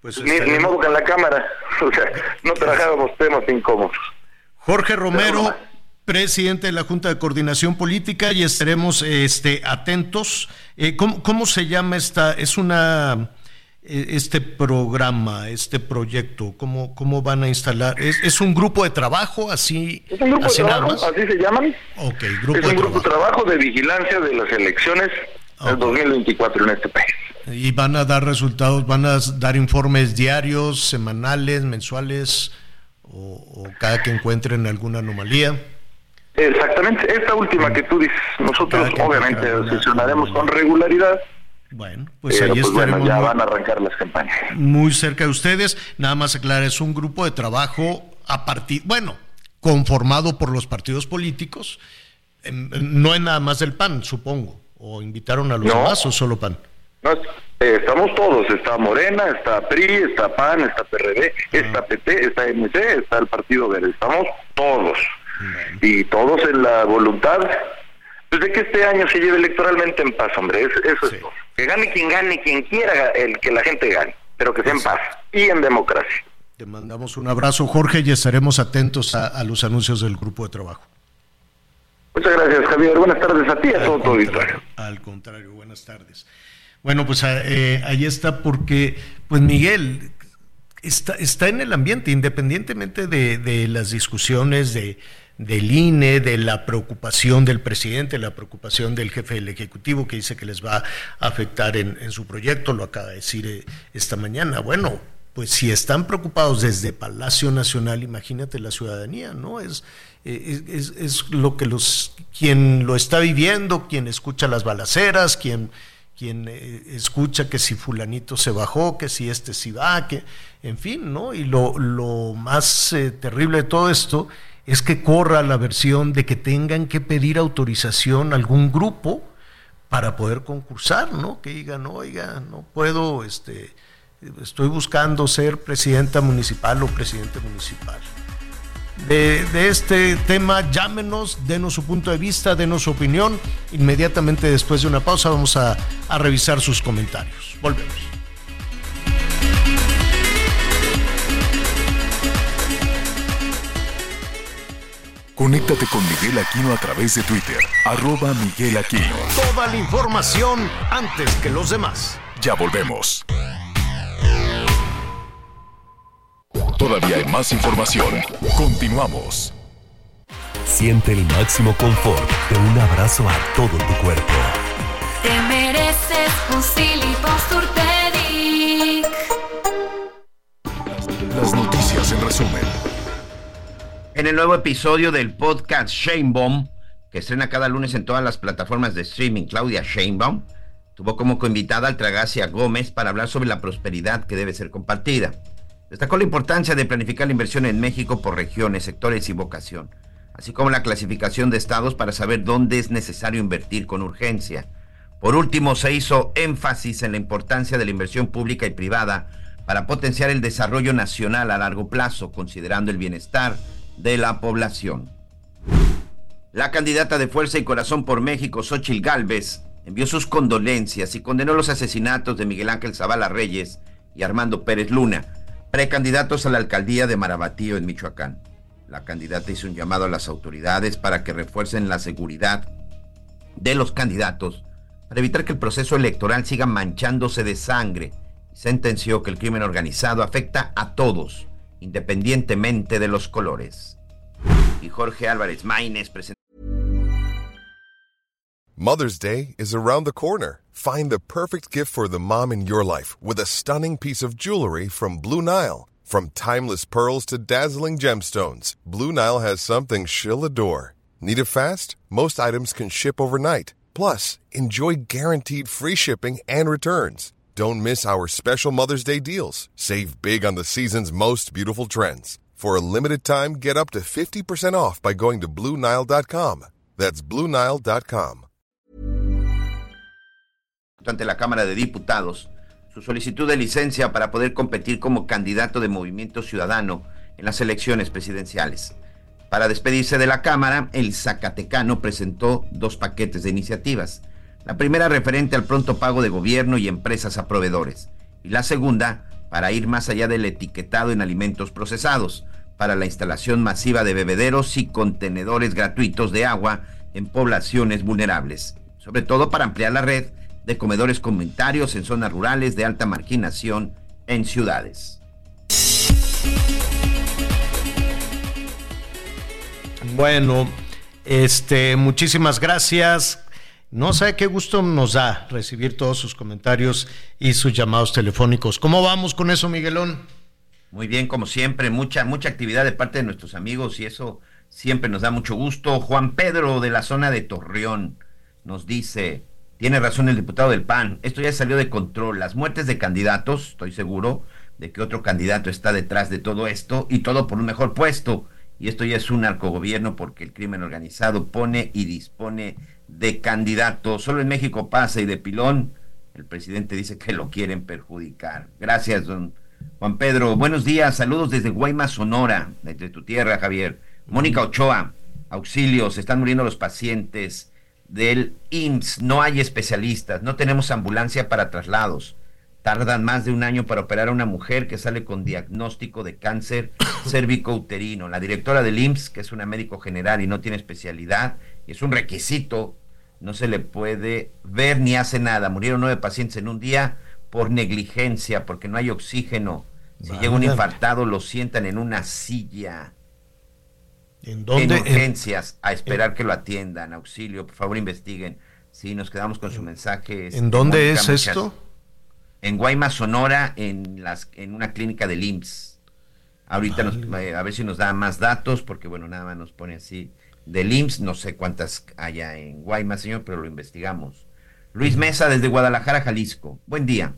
Pues ni, ni modo que en la Cámara. O sea, no trabajábamos temas incómodos. Jorge Romero, presidente de la Junta de Coordinación Política, y estaremos este, atentos. Eh, ¿cómo, cómo se llama esta? Es una este programa, este proyecto? ¿Cómo, cómo van a instalar? ¿Es, es un grupo de trabajo así? Es un grupo de trabajo, así se llaman. Ok, grupo es un de grupo trabajo. de trabajo de vigilancia de las elecciones del 2024 en este país. ¿Y van a dar resultados, van a dar informes diarios, semanales, mensuales o, o cada que encuentren alguna anomalía? Exactamente, esta última que tú dices, nosotros obviamente sesionaremos con regularidad, Bueno, pues pero ahí pues bueno, ya muy- van a arrancar las campañas. muy cerca de ustedes. Nada más aclarar, es un grupo de trabajo a partir, bueno, conformado por los partidos políticos. Em, No es nada más del PAN, supongo. ¿O invitaron a los No. demás o solo PAN? No, eh, estamos todos, está Morena, está PRI, está PAN, está PRD, está PT, está MC, está el Partido Verde, estamos todos. Y todos en la voluntad pues, de que este año se lleve electoralmente en paz, hombre, es- eso es todo. Que gane quien gane, quien quiera el que la gente gane, pero que sea en paz y en democracia. Te mandamos un abrazo, Jorge, y estaremos atentos a, a los anuncios del grupo de trabajo. Muchas gracias, Javier. Buenas tardes a ti y a todo tu auditorio. Al contrario, buenas tardes. Bueno, pues ah, eh, ahí está porque, pues Miguel, está, está en el ambiente, independientemente de, de las discusiones de, del INE, de la preocupación del presidente, la preocupación del jefe del Ejecutivo que dice que les va a afectar en, su proyecto, lo acaba de decir eh, esta mañana. Bueno, pues si están preocupados desde Palacio Nacional, imagínate la ciudadanía, ¿no? Es, eh, es, es- es lo que los, quien lo está viviendo, quien escucha las balaceras, quien, quien eh, escucha que si fulanito se bajó, que si este sí va, que, en fin, ¿no? Y lo, lo más eh, terrible de todo esto es que corra la versión de que tengan que pedir autorización a algún grupo para poder concursar, ¿no? Que digan, oiga, no puedo, este, estoy buscando ser presidenta municipal o presidente municipal. De, este tema, llámenos, denos su punto de vista, denos su opinión. Inmediatamente después de una pausa vamos a, a revisar sus comentarios. Volvemos. Conéctate con Miguel Aquino a través de Twitter, arroba Miguel Aquino. Toda la información antes que los demás. Ya volvemos. Todavía hay más información. Continuamos. Siente el máximo confort de un abrazo a todo tu cuerpo. Te mereces un Posturpedic. Las noticias en resumen. En el nuevo episodio del podcast Shanebaum, que estrena cada lunes en todas las plataformas de streaming, Claudia Shanebaum tuvo como coinvitada al Tragacia Gómez para hablar sobre la prosperidad que debe ser compartida. Destacó la importancia de planificar la inversión en México por regiones, sectores y vocación, así como la clasificación de estados para saber dónde es necesario invertir con urgencia. Por último, se hizo énfasis en la importancia de la inversión pública y privada para potenciar el desarrollo nacional a largo plazo, considerando el bienestar de la población. La candidata de Fuerza y Corazón por México, Xochil Gálvez, envió sus condolencias y condenó los asesinatos de Miguel Ángel Zavala Reyes y Armando Pérez Luna, precandidatos a la alcaldía de Marabatío en Michoacán. La candidata hizo un llamado a las autoridades para que refuercen la seguridad de los candidatos para evitar que el proceso electoral siga manchándose de sangre y sentenció que el crimen organizado afecta a todos, independientemente de los colores. Y Jorge Álvarez Maínez presentó Mother's Day is around the corner. Find the perfect gift for the mom in your life with a stunning piece of jewelry from Blue Nile. From timeless pearls to dazzling gemstones, Blue Nile has something she'll adore. Need it fast? Most items can ship overnight. Plus, enjoy guaranteed free shipping and returns. Don't miss our special Mother's Day deals. Save big on the season's most beautiful trends. For a limited time, get up to 50% off by going to BlueNile.com. That's BlueNile.com. ante la Cámara de Diputados su solicitud de licencia para poder competir como candidato de Movimiento Ciudadano en las elecciones presidenciales. Para despedirse de la Cámara, el Zacatecano presentó dos paquetes de iniciativas. La primera referente al pronto pago de gobierno y empresas a proveedores. Y la segunda para ir más allá del etiquetado en alimentos procesados, para la instalación masiva de bebederos y contenedores gratuitos de agua en poblaciones vulnerables, sobre todo para ampliar la red de comedores comunitarios en zonas rurales de alta marginación en ciudades. Bueno, este, muchísimas gracias. No sé qué gusto nos da recibir todos sus comentarios y sus llamados telefónicos. ¿Cómo vamos con eso, Miguelón? Muy bien, como siempre, mucha, mucha actividad de parte de nuestros amigos y eso siempre nos da mucho gusto. Juan Pedro de la zona de Torreón nos dice, tiene razón el diputado del PAN, esto ya salió de control. Las muertes de candidatos, estoy seguro de que otro candidato está detrás de todo esto y todo por un mejor puesto. Y esto ya es un narcogobierno porque el crimen organizado pone y dispone de candidatos. Solo en México pasa y de pilón el presidente dice que lo quieren perjudicar. Gracias, don Juan Pedro. Buenos días, saludos desde Guaymas, Sonora, desde tu tierra, Javier. Mónica Ochoa, auxilio, se están muriendo los pacientes del IMSS, no hay especialistas, no tenemos ambulancia para traslados. Tardan más de un año para operar a una mujer que sale con diagnóstico de cáncer cérvico-uterino. La directora del IMSS, que es una médico general y no tiene especialidad, y es un requisito, no se le puede ver ni hace nada. Murieron nueve pacientes en un día por negligencia, porque no hay oxígeno. Si llega un infartado, lo sientan en una silla. ¿En dónde? En urgencias, a esperar que lo atiendan. Auxilio, por favor investiguen. Sí, nos quedamos con su mensaje. ¿En este, dónde es esto? En Guaymas, Sonora, en, las, en una clínica del IMSS. Ahorita nos, eh, a ver si nos da más datos, porque bueno, nada más nos pone así del IMSS, no sé cuántas haya en Guaymas, señor, pero lo investigamos. Luis Mesa desde Guadalajara, Jalisco. Buen día.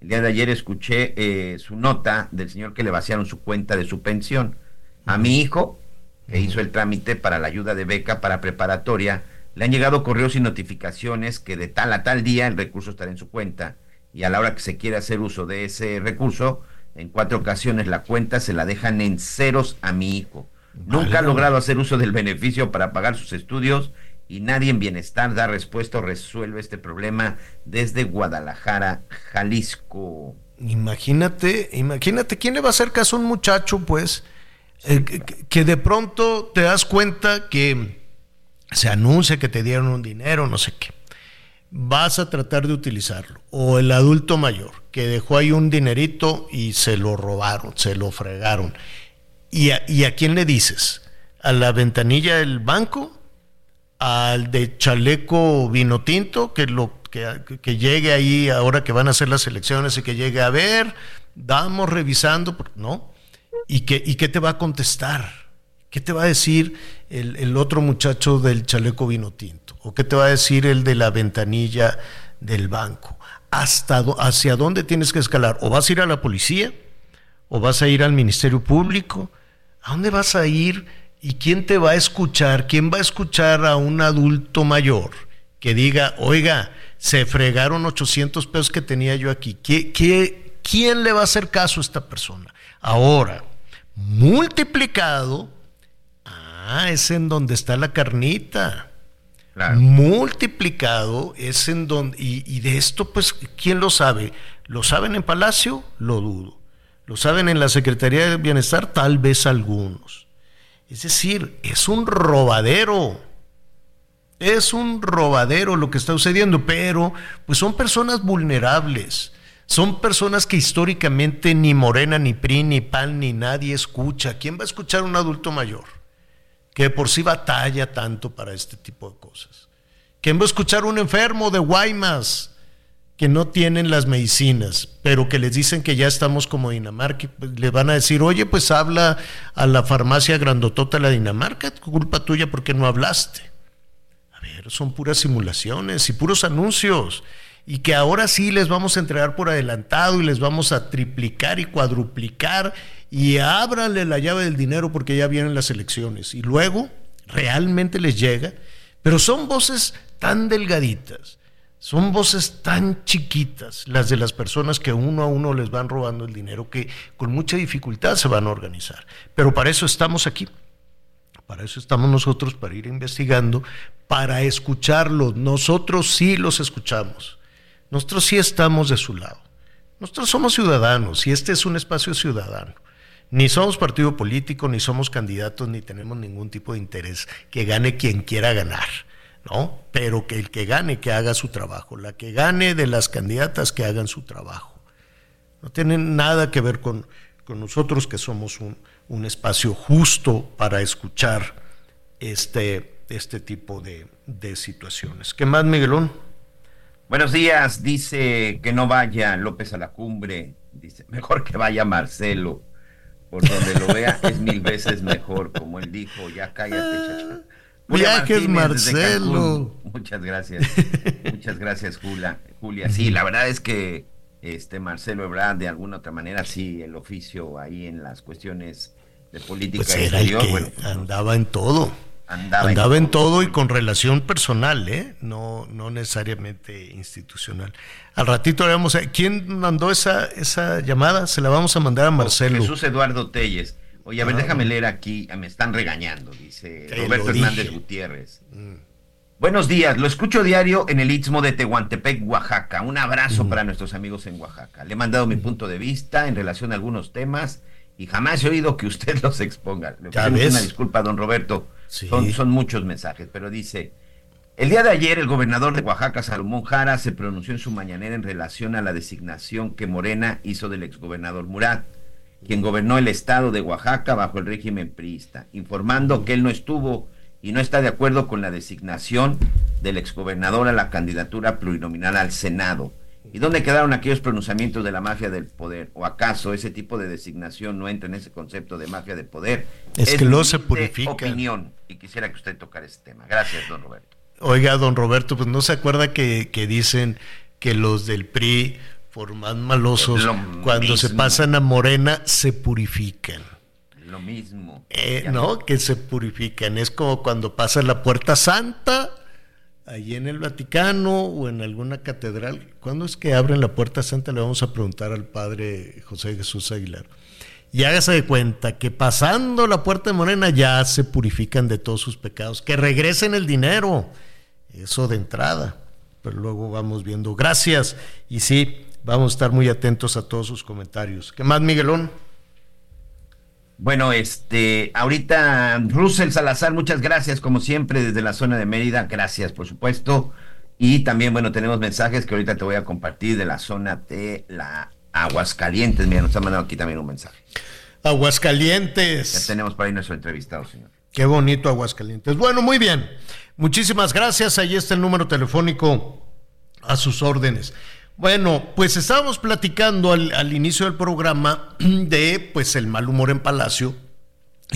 El día de ayer escuché eh, su nota del señor que le vaciaron su cuenta de su pensión. A mi hijo, que hizo el trámite para la ayuda de beca para preparatoria, le han llegado correos y notificaciones que de tal a tal día el recurso estará en su cuenta y a la hora que se quiere hacer uso de ese recurso, en cuatro ocasiones la cuenta se la dejan en ceros a mi hijo. Nunca ha logrado hacer uso del beneficio para pagar sus estudios y nadie en bienestar da respuesta o resuelve este problema desde Guadalajara, Jalisco. Imagínate, imagínate, ¿quién le va a hacer caso a un muchacho, pues, eh, que, que, de pronto te das cuenta que se anuncia que te dieron un dinero, no sé qué. Vas a tratar de utilizarlo. O el adulto mayor, que dejó ahí un dinerito y se lo robaron, se lo fregaron. ¿Y a, ¿Y a quién le dices? ¿A la ventanilla del banco? ¿Al de chaleco vino tinto? Que, lo, que, que llegue ahí ahora que van a hacer las elecciones y que llegue a ver, vamos revisando, ¿no? ¿Y qué, ¿Y qué te va a contestar? ¿Qué te va a decir el, el, otro muchacho del chaleco vino tinto? ¿O qué te va a decir el de la ventanilla del banco? ¿Hasta ¿Hacia dónde tienes que escalar? ¿O vas a ir a la policía? ¿O vas a ir al Ministerio Público? ¿A dónde vas a ir? ¿Y quién te va a escuchar? ¿Quién va a escuchar a un adulto mayor que diga, oiga, se fregaron 800 pesos que tenía yo aquí? ¿Qué, qué, quién le va a hacer caso a esta persona? Ahora, multiplicado, ah, es en donde está la carnita. Claro. Multiplicado es en donde, y, y de esto, pues, ¿quién lo sabe? ¿Lo saben en Palacio? Lo dudo. ¿Lo saben en la Secretaría de Bienestar? Tal vez algunos. Es decir, es un robadero. Es un robadero lo que está sucediendo, pero pues son personas vulnerables. Son personas que históricamente ni Morena, ni PRI, ni PAN, ni nadie escucha. ¿Quién va a escuchar a un adulto mayor? Que por sí batalla tanto para este tipo de cosas. ¿Quién va a escuchar a un enfermo de Guaymas? Que no tienen las medicinas, pero que les dicen que ya estamos como Dinamarca, le van a decir, oye, pues habla a la farmacia grandotota de la Dinamarca, culpa tuya porque no hablaste. A ver, son puras simulaciones y puros anuncios. Y que ahora sí les vamos a entregar por adelantado y les vamos a triplicar y cuadruplicar y ábranle la llave del dinero porque ya vienen las elecciones. Y luego realmente les llega, pero son voces tan delgaditas son voces tan chiquitas las de las personas que uno a uno les van robando el dinero que con mucha dificultad se van a organizar. Pero para eso estamos aquí. Para eso estamos nosotros, para ir investigando, para escucharlos. Nosotros sí los escuchamos. Nosotros sí estamos de su lado. Nosotros somos ciudadanos y este es un espacio ciudadano. Ni somos partido político, ni somos candidatos, ni tenemos ningún tipo de interés que gane quien quiera ganar. ¿No? Pero que el que gane, que haga su trabajo. La que gane de las candidatas, que hagan su trabajo. No tiene nada que ver con, con nosotros, que somos un, un, espacio justo para escuchar este, este tipo de, de situaciones. ¿Qué más, Miguelón? Buenos días, dice que no vaya López a la cumbre, dice, mejor que vaya Marcelo, por donde lo vea es mil veces mejor, como él dijo, ya cállate, chacha. Viajes Marcelo. Muchas gracias. Muchas gracias, Julia. Julia, sí, la verdad es que este Marcelo Ebrard, de alguna otra manera, sí, el oficio ahí en las cuestiones de política pues era exterior, el que bueno, andaba en todo. Andaba, andaba en, en, todo y con relación personal, ¿eh? No, no necesariamente institucional. Al ratito le vamos a... ¿Quién mandó esa, esa llamada? Se la vamos a mandar a Marcelo. Jesús Eduardo Telles. Oye, a ver, ah. déjame leer aquí. Me están regañando, dice Roberto Hernández Gutiérrez. Mm. Buenos días, lo escucho diario en el Istmo de Tehuantepec, Oaxaca. Un abrazo mm. para nuestros amigos en Oaxaca. Le he mandado mi punto de vista en relación a algunos temas y jamás he oído que usted los exponga. Le pido una disculpa, don Roberto. Sí. Son, son muchos mensajes, pero dice, el día de ayer el gobernador de Oaxaca, Salomón Jara, se pronunció en su mañanera en relación a la designación que Morena hizo del exgobernador Murat, quien gobernó el estado de Oaxaca bajo el régimen priista, informando que él no estuvo y no está de acuerdo con la designación del exgobernador a la candidatura plurinominal al Senado. ¿Y dónde quedaron aquellos pronunciamientos de la mafia del poder? ¿O acaso ese tipo de designación no entra en ese concepto de mafia de poder? Es, es que no se purifica. opinión y quisiera que usted tocara ese tema. Gracias, don Roberto. Oiga, don Roberto, pues no se acuerda que, que dicen que los del PRI, por más malosos, cuando se pasan a Morena, se purifican. Lo mismo. Eh, no, que se purifican. Es como cuando pasa la Puerta Santa allí en el Vaticano o en alguna catedral. ¿Cuándo es que abren la Puerta Santa? Le vamos a preguntar al padre José Jesús Aguilar. Y hágase de cuenta que pasando la Puerta de Morena ya se purifican de todos sus pecados. Que regresen el dinero. Eso de entrada. Pero luego vamos viendo. Gracias. Y sí, vamos a estar muy atentos a todos sus comentarios. ¿Qué más, Miguelón? Bueno, este, ahorita Russell Salazar, muchas gracias, como siempre, desde la zona de Mérida, gracias, por supuesto. Y también, bueno, tenemos mensajes que ahorita te voy a compartir de la zona de la Aguascalientes. Mira, nos ha mandado aquí también un mensaje. Aguascalientes. Ya tenemos para ahí nuestro entrevistado, señor. Qué bonito Aguascalientes. Bueno, muy bien. Muchísimas gracias. Ahí está el número telefónico a sus órdenes. Bueno, pues estábamos platicando al, al, inicio del programa de pues el mal humor en Palacio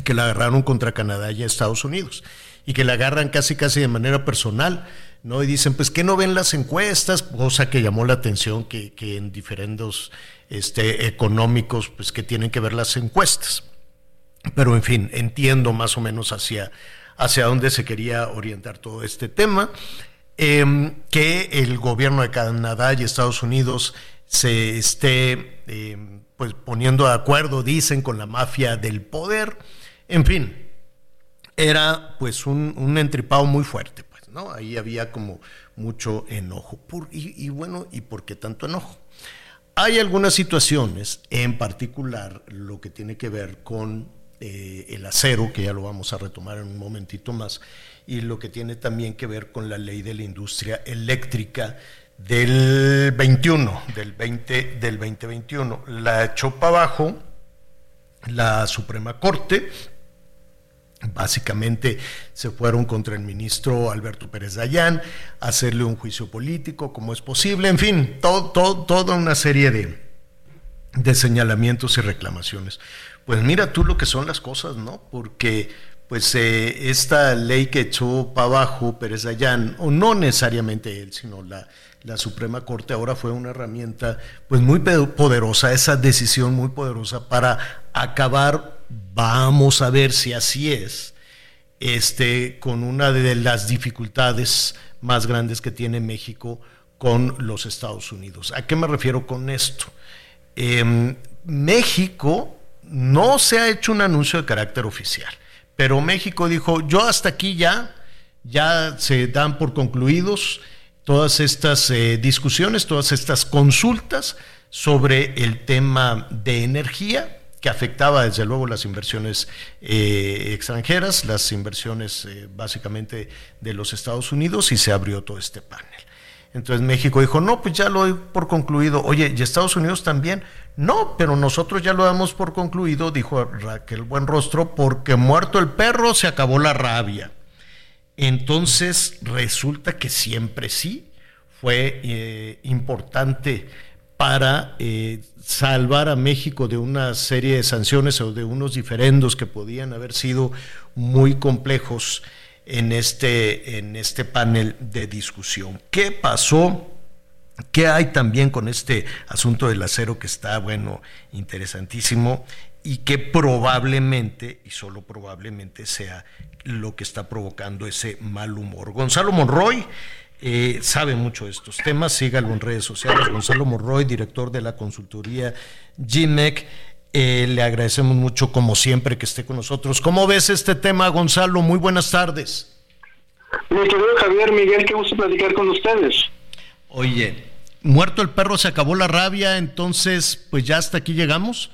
que la agarraron contra Canadá y Estados Unidos y que la agarran casi casi de manera personal, ¿no? Y dicen, pues que no ven las encuestas, cosa que llamó la atención que, que en diferendos este, económicos, pues que tienen que ver las encuestas. Pero en fin, entiendo más o menos hacia, hacia dónde se quería orientar todo este tema eh, que el gobierno de Canadá y Estados Unidos se esté eh, pues poniendo de acuerdo, dicen, con la mafia del poder. En fin, era pues un, un entripado muy fuerte, pues, ¿no? Ahí había como mucho enojo. Por, y, y bueno, ¿y por qué tanto enojo? Hay algunas situaciones, en particular lo que tiene que ver con eh, el acero, que ya lo vamos a retomar en un momentito más, y lo que tiene también que ver con la ley de la industria eléctrica del 21, del 20, del 2021. La echó para abajo la Suprema Corte. Básicamente se fueron contra el ministro Alberto Pérez Dayán hacerle un juicio político, como es posible, en fin, toda una serie de, de señalamientos y reclamaciones. Pues mira tú lo que son las cosas, ¿no? Porque pues eh, esta ley que echó para abajo Pérez Dayán, o no necesariamente él, sino la, la Suprema Corte ahora fue una herramienta pues muy poderosa, esa decisión muy poderosa para acabar, vamos a ver si así es, este, con una de las dificultades más grandes que tiene México con los Estados Unidos. ¿A qué me refiero con esto? Eh, México no se ha hecho un anuncio de carácter oficial. Pero México dijo, yo hasta aquí ya, ya se dan por concluidos todas estas eh, discusiones, todas estas consultas sobre el tema de energía que afectaba desde luego las inversiones eh, extranjeras, las inversiones eh, básicamente de los Estados Unidos y se abrió todo este panel. Entonces México dijo, no, pues ya lo doy por concluido. Oye, ¿y Estados Unidos también? No, pero nosotros ya lo damos por concluido, dijo Raquel Buenrostro, porque muerto el perro se acabó la rabia. Entonces resulta que siempre sí fue eh, importante para eh, salvar a México de una serie de sanciones o de unos diferendos que podían haber sido muy complejos en este, en este panel de discusión. ¿Qué pasó? ¿Qué hay también con este asunto del acero que está, bueno, interesantísimo y que probablemente, y solo probablemente sea lo que está provocando ese mal humor? Gonzalo Monroy eh, sabe mucho de estos temas, sígalo en redes sociales. Gonzalo Morroy, director de la consultoría GIMEC. Eh, le agradecemos mucho, como siempre, que esté con nosotros. ¿Cómo ves este tema, Gonzalo? Muy buenas tardes. Mi querido Javier, Miguel, qué gusto platicar con ustedes. Oye, muerto el perro, se acabó la rabia, entonces, pues ya hasta aquí llegamos.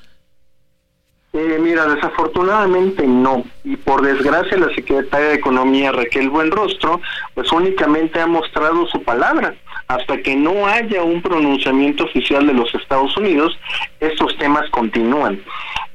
Eh, mira, desafortunadamente no. Y por desgracia la secretaria de Economía Raquel Buenrostro, pues únicamente ha mostrado su palabra. Hasta que no haya un pronunciamiento oficial de los Estados Unidos, estos temas continúan.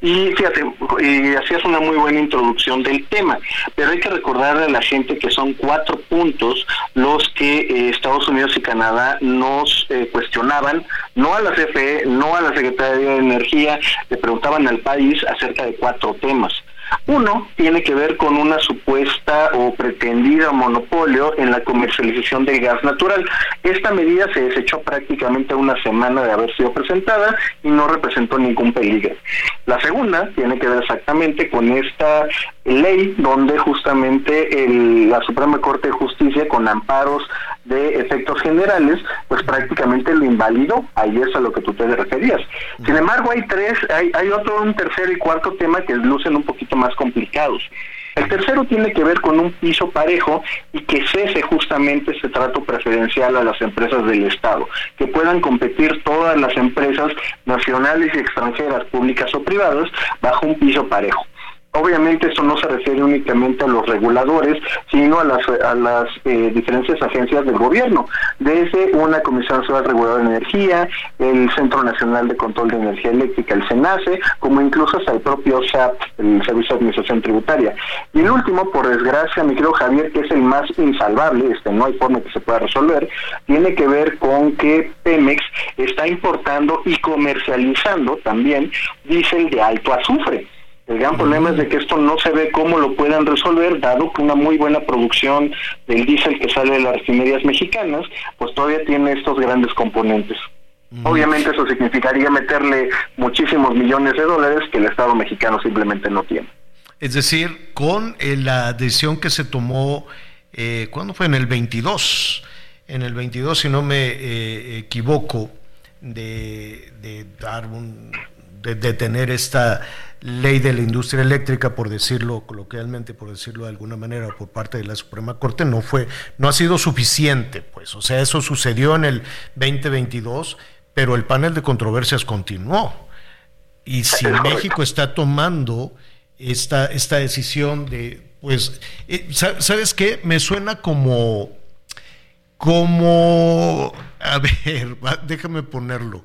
Y fíjate, y hacías una muy buena introducción del tema, pero hay que recordarle a la gente que son cuatro puntos los que eh, Estados Unidos y Canadá nos eh, cuestionaban, no a la CFE, no a la Secretaría de Energía, le preguntaban al país acerca de cuatro temas. Uno tiene que ver con una supuesta o pretendida monopolio en la comercialización del gas natural. Esta medida se desechó prácticamente una semana de haber sido presentada y no representó ningún peligro. La segunda tiene que ver exactamente con esta ley donde justamente la Suprema Corte de Justicia con amparos de efectos generales, pues prácticamente lo invalidó, ahí es a lo que tú te referías. Sin embargo, hay tres, hay, hay otro, un tercer y cuarto tema que lucen un poquito más complicados. El tercero tiene que ver con un piso parejo y que cese justamente este trato preferencial a las empresas del Estado, que puedan competir todas las empresas nacionales y extranjeras, públicas o privadas, bajo un piso parejo. Obviamente esto no se refiere únicamente a los reguladores, sino a las, eh, diferentes agencias del gobierno, desde una Comisión Nacional Reguladora de Energía, el Centro Nacional de Control de Energía Eléctrica, el SENACE, como incluso hasta el propio SAP, el Servicio de Administración Tributaria. Y el último, por desgracia, mi querido Javier, que es el más insalvable, este no hay forma que se pueda resolver, tiene que ver con que Pemex está importando y comercializando también diésel de alto azufre. El gran problema es de que esto no se ve cómo lo puedan resolver, dado que una muy buena producción del diésel que sale de las refinerías mexicanas, pues todavía tiene estos grandes componentes. Obviamente eso significaría meterle muchísimos millones de dólares que el Estado mexicano simplemente no tiene. Es decir, con eh, la decisión que se tomó, eh, ¿cuándo fue? En el 22. En el 22, si no me eh, equivoco, de, de dar un, de, de tener esta ley de la industria eléctrica, por decirlo coloquialmente, por decirlo de alguna manera, por parte de la Suprema Corte, no fue, no ha sido suficiente, pues. O sea, eso sucedió en el 2022, pero el panel de controversias continuó. Y si México está tomando esta, esta decisión de, pues, eh, ¿sabes qué? Me suena como, como, a ver, déjame ponerlo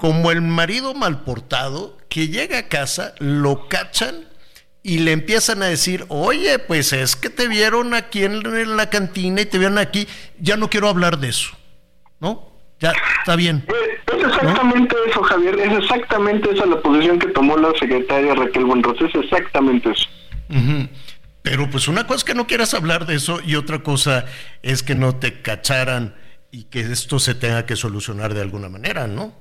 como el marido mal portado que llega a casa, lo cachan y le empiezan a decir, oye, pues es que te vieron aquí en, la cantina y te vieron aquí, ya no quiero hablar de eso, ¿no? Ya, está bien. Eh, es exactamente eso, Javier, es exactamente esa la posición que tomó la secretaria Raquel Buenros, es exactamente eso. Pero pues una cosa es que no quieras hablar de eso y otra cosa es que no te cacharan y que esto se tenga que solucionar de alguna manera, ¿no?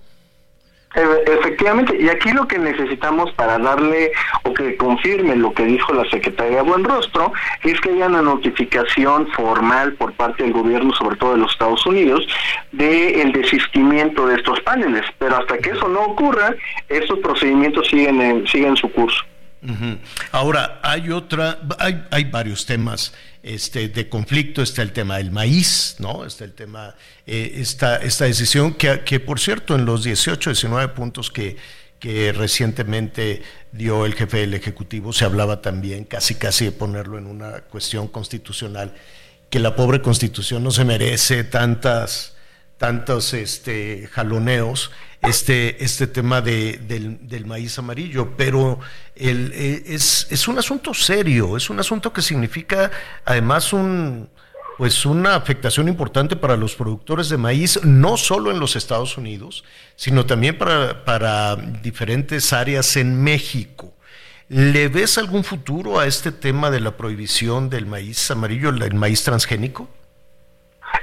Efectivamente, y aquí lo que necesitamos para darle o que confirme lo que dijo la secretaria Buenrostro es que haya una notificación formal por parte del gobierno, sobre todo de los Estados Unidos, de el desistimiento de estos paneles. Pero hasta que eso no ocurra, estos procedimientos siguen en, siguen su curso. Ahora, hay otra, hay, hay varios temas este, de conflicto, está el tema del maíz, ¿no? Está el tema, eh, esta, esta decisión que, que, por cierto, en los 18, 19 puntos que, que recientemente dio el jefe del Ejecutivo, se hablaba también casi casi de ponerlo en una cuestión constitucional, que la pobre constitución no se merece tantas, tantos este, jaloneos, este, este tema de, del, del, maíz amarillo, pero el, eh, es, es un asunto serio, es un asunto que significa además un, pues una afectación importante para los productores de maíz, no solo en los Estados Unidos, sino también para, para diferentes áreas en México. ¿Le ves algún futuro a este tema de la prohibición del maíz amarillo, el maíz transgénico?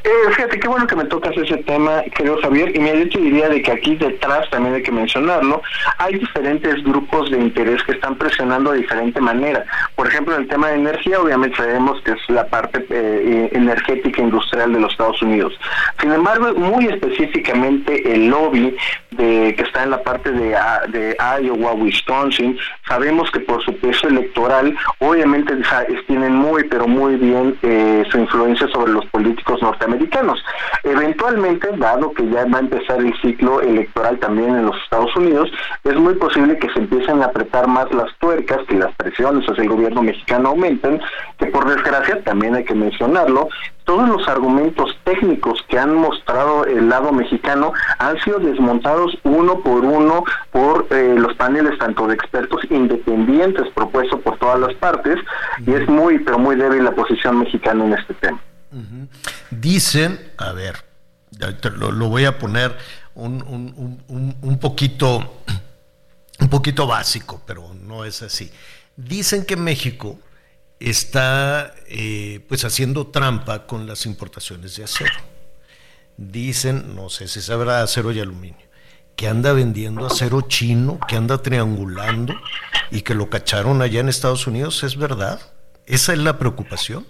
Eh, fíjate, qué bueno que me tocas ese tema, querido Javier, y me diría de que aquí detrás, también hay que mencionarlo, hay diferentes grupos de interés que están presionando de diferente manera. Por ejemplo, en el tema de energía, obviamente sabemos que es la parte eh, energética industrial de los Estados Unidos. Sin embargo, muy específicamente el lobby de, que está en la parte de, de Iowa, Wisconsin, sabemos que por su peso electoral, obviamente tienen muy, pero muy bien eh, su influencia sobre los políticos norteamericanos. Eventualmente, dado que ya va a empezar el ciclo electoral también en los Estados Unidos, es muy posible que se empiecen a apretar más las tuercas, que las presiones hacia el gobierno mexicano aumenten, que por desgracia, también hay que mencionarlo, todos los argumentos técnicos que han mostrado el lado mexicano han sido desmontados uno por uno por eh, los paneles tanto de expertos independientes propuestos por todas las partes y es muy pero muy débil la posición mexicana en este tema. Dicen, a ver, lo, voy a poner un, poquito, un poquito básico, pero no es así. Dicen que México está eh, pues haciendo trampa con las importaciones de acero. Dicen, no sé si sabrá acero y aluminio, que anda vendiendo acero chino, que anda triangulando y que lo cacharon allá en Estados Unidos, ¿es verdad? ¿Esa es la preocupación?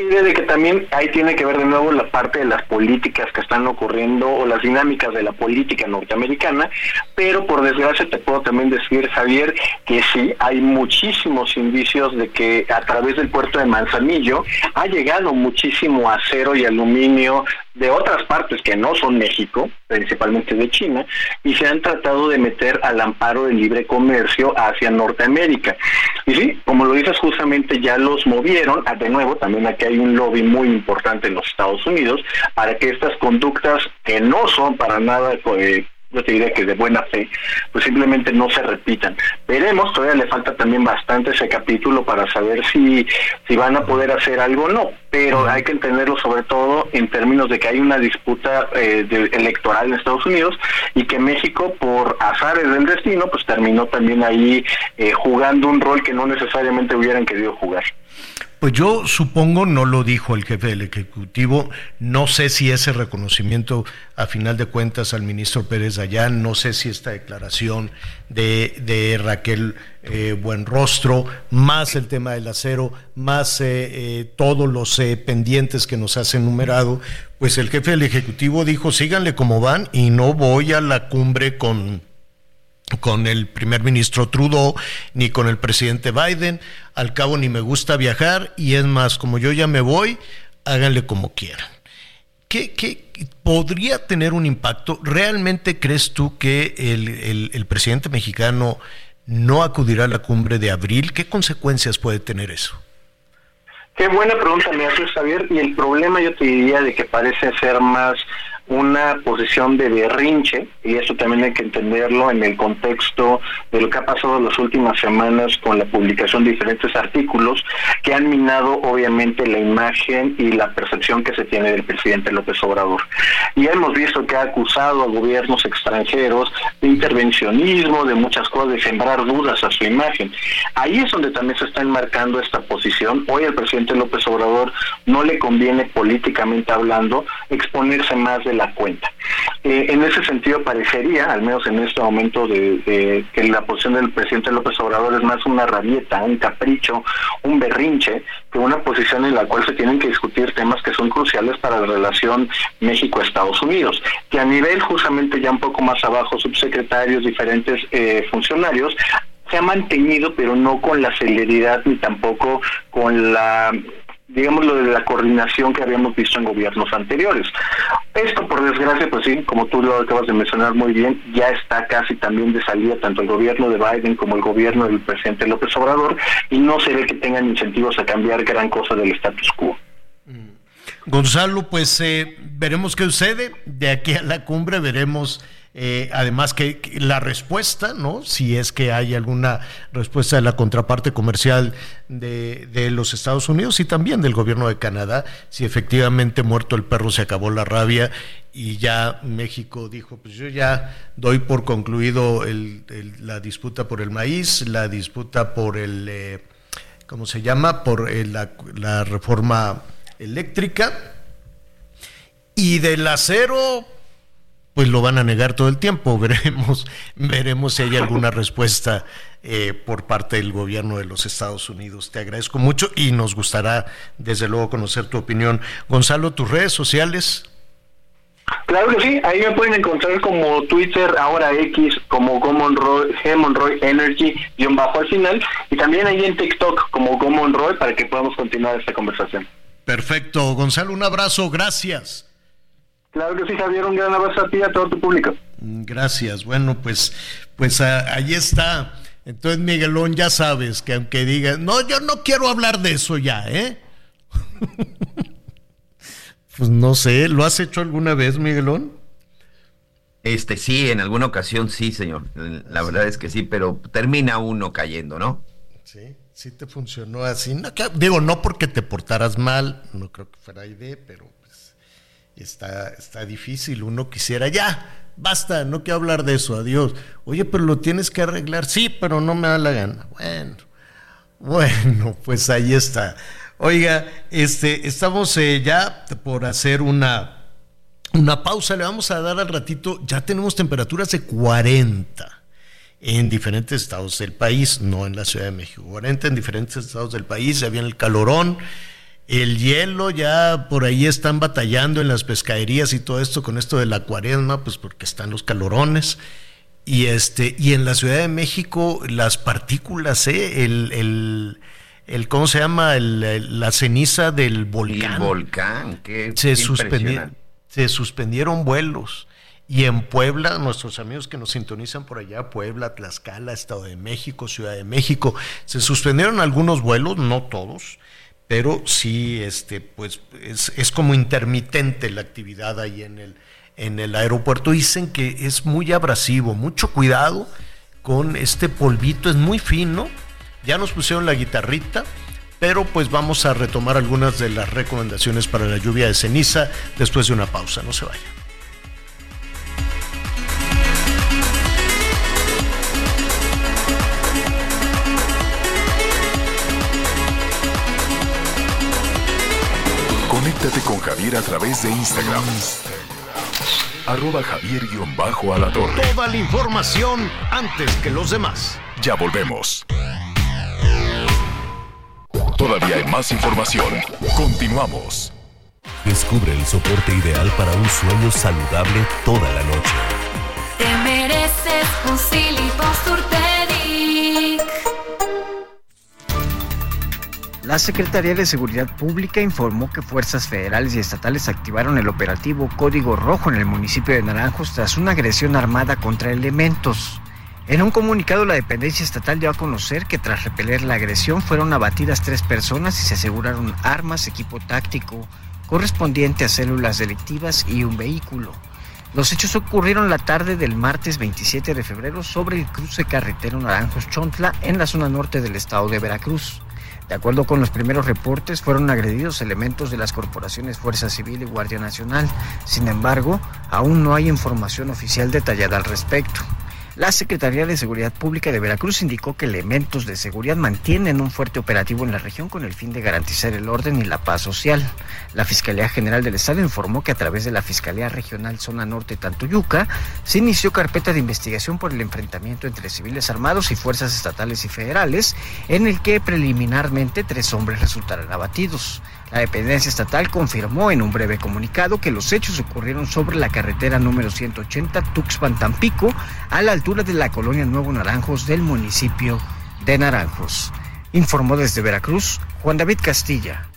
Idea de que también ahí tiene que ver de nuevo la parte de las políticas que están ocurriendo o las dinámicas de la política norteamericana, pero por desgracia te puedo también decir, Javier, que sí, hay muchísimos indicios de que a través del puerto de Manzanillo ha llegado muchísimo acero y aluminio de otras partes que no son México, principalmente de China, y se han tratado de meter al amparo del libre comercio hacia Norteamérica. Y sí, como lo dices, justamente ya los movieron, ah, de nuevo, también aquí hay un lobby muy importante en los Estados Unidos para que estas conductas que no son para nada eh, yo te diría que de buena fe, pues simplemente no se repitan. Veremos, todavía le falta también bastante ese capítulo para saber si, si van a poder hacer algo o no, pero hay que entenderlo sobre todo en términos de que hay una disputa eh, electoral en Estados Unidos y que México, por azares del destino, pues terminó también ahí eh, jugando un rol que no necesariamente hubieran querido jugar. Pues yo supongo, no lo dijo el jefe del Ejecutivo, no sé si ese reconocimiento a final de cuentas al ministro Pérez Dayán, no sé si esta declaración de, Raquel eh, Buenrostro, más el tema del acero, más eh, eh, todos los pendientes que nos has enumerado, pues el jefe del Ejecutivo dijo, síganle como van y no voy a la cumbre con con el primer ministro Trudeau ni con el presidente Biden. Al cabo ni me gusta viajar y es más, como yo ya me voy, háganle como quieran. ¿Qué, qué podría tener un impacto? ¿Realmente crees tú que el, el presidente mexicano no acudirá a la cumbre de abril? ¿Qué consecuencias puede tener eso? Qué buena pregunta me haces, Javier. Y el problema yo te diría de que parece ser más una posición de berrinche, y eso también hay que entenderlo en el contexto de lo que ha pasado en las últimas semanas con la publicación de diferentes artículos que han minado obviamente la imagen y la percepción que se tiene del presidente López Obrador. Y hemos visto que ha acusado a gobiernos extranjeros de intervencionismo, de muchas cosas, de sembrar dudas a su imagen. Ahí es donde también se está enmarcando esta posición. Hoy al presidente López Obrador no le conviene políticamente hablando exponerse más de la cuenta. Eh, en ese sentido parecería, al menos en este momento, de, que la posición del presidente López Obrador es más una rabieta, un capricho, un berrinche, que una posición en la cual se tienen que discutir temas que son cruciales para la relación México-Estados Unidos, que a nivel justamente ya un poco más abajo, subsecretarios, diferentes eh, funcionarios, se ha mantenido, pero no con la celeridad ni tampoco con la digamos, lo de la coordinación que habíamos visto en gobiernos anteriores. Esto, por desgracia, pues sí, como tú lo acabas de mencionar muy bien, ya está casi también de salida tanto el gobierno de Biden como el gobierno del presidente López Obrador y no se ve que tengan incentivos a cambiar gran cosa del status quo. Gonzalo, pues eh, veremos qué sucede. De aquí a la cumbre veremos eh, además que, la respuesta, ¿no? Si es que hay alguna respuesta de la contraparte comercial de, de, los Estados Unidos y también del gobierno de Canadá, si efectivamente muerto el perro se acabó la rabia y ya México dijo, pues yo ya doy por concluido la disputa por el maíz, la disputa por el, eh, ¿cómo se llama? Por eh, la reforma eléctrica. Y del acero, pues lo van a negar todo el tiempo. Veremos, veremos si hay alguna respuesta eh, por parte del gobierno de los Estados Unidos. Te agradezco mucho y nos gustará, desde luego, conocer tu opinión. Gonzalo, tus redes sociales. Claro que sí, ahí me pueden encontrar como Twitter, ahora X, como Gomonroy, G Energy, guion bajo al final, y también ahí en TikTok como Gomonroy para que podamos continuar esta conversación. Perfecto, Gonzalo, un abrazo, gracias. Claro que sí, Javier, un gran abrazo a ti y a todo tu público. Gracias. Bueno, pues, pues ahí está. Entonces, Miguelón, ya sabes que aunque digas, no, yo no quiero hablar de eso ya, ¿eh? pues no sé, ¿lo has hecho alguna vez, Miguelón? Este sí, en alguna ocasión sí, señor. La verdad es que sí, pero termina uno cayendo, ¿no? Sí, sí te funcionó así. No, digo, no porque te portaras mal, no creo que fuera idea, pero está, está difícil, uno quisiera, ya, basta, no quiero hablar de eso, adiós. Oye, pero lo tienes que arreglar, sí, pero no me da la gana. Bueno, bueno, pues ahí está. Oiga, este, estamos eh, ya por hacer una, una pausa, le vamos a dar al ratito, ya tenemos temperaturas de 40 en diferentes estados del país, no en la Ciudad de México, 40 en diferentes estados del país, ya viene el calorón. El hielo ya por ahí están batallando en las pescaderías y todo esto con esto de la cuaresma, pues porque están los calorones. Y este, y en la Ciudad de México, las partículas, ¿eh? el, el, ¿cómo se llama? la ceniza del volcán. El volcán, que se, suspendieron, se suspendieron vuelos. Y en Puebla, nuestros amigos que nos sintonizan por allá, Puebla, Tlaxcala, Estado de México, Ciudad de México, se suspendieron algunos vuelos, no todos, pero sí, este, pues es, es, como intermitente la actividad ahí en el, en el aeropuerto. Dicen que es muy abrasivo, mucho cuidado con este polvito, es muy fino. Ya nos pusieron la guitarrita, pero pues vamos a retomar algunas de las recomendaciones para la lluvia de ceniza después de una pausa. No se vayan. Conéctate con Javier a través de Instagram. Arroba Javier-Alador. Toda la información antes que los demás. Ya volvemos. Todavía hay más información. Continuamos. Descubre el soporte ideal para un sueño saludable toda la noche. Te mereces un La Secretaría de Seguridad Pública informó que fuerzas federales y estatales activaron el operativo Código Rojo en el municipio de Naranjos tras una agresión armada contra elementos. En un comunicado, la dependencia estatal dio a conocer que tras repeler la agresión fueron abatidas tres personas y se aseguraron armas, equipo táctico correspondiente a células delictivas y un vehículo. Los hechos ocurrieron la tarde del martes 27 de febrero sobre el cruce carretero Naranjos-Chontla en la zona norte del estado de Veracruz. De acuerdo con los primeros reportes, fueron agredidos elementos de las corporaciones Fuerza Civil y Guardia Nacional. Sin embargo, aún no hay información oficial detallada al respecto. La Secretaría de Seguridad Pública de Veracruz indicó que elementos de seguridad mantienen un fuerte operativo en la región con el fin de garantizar el orden y la paz social. La Fiscalía General del Estado informó que a través de la Fiscalía Regional Zona Norte Tantuyuca se inició carpeta de investigación por el enfrentamiento entre civiles armados y fuerzas estatales y federales, en el que preliminarmente tres hombres resultaron abatidos. La dependencia estatal confirmó en un breve comunicado que los hechos ocurrieron sobre la carretera número 180 Tuxpan-Tampico, a la altura de la colonia Nuevo Naranjos del municipio de Naranjos. Informó desde Veracruz Juan David Castilla.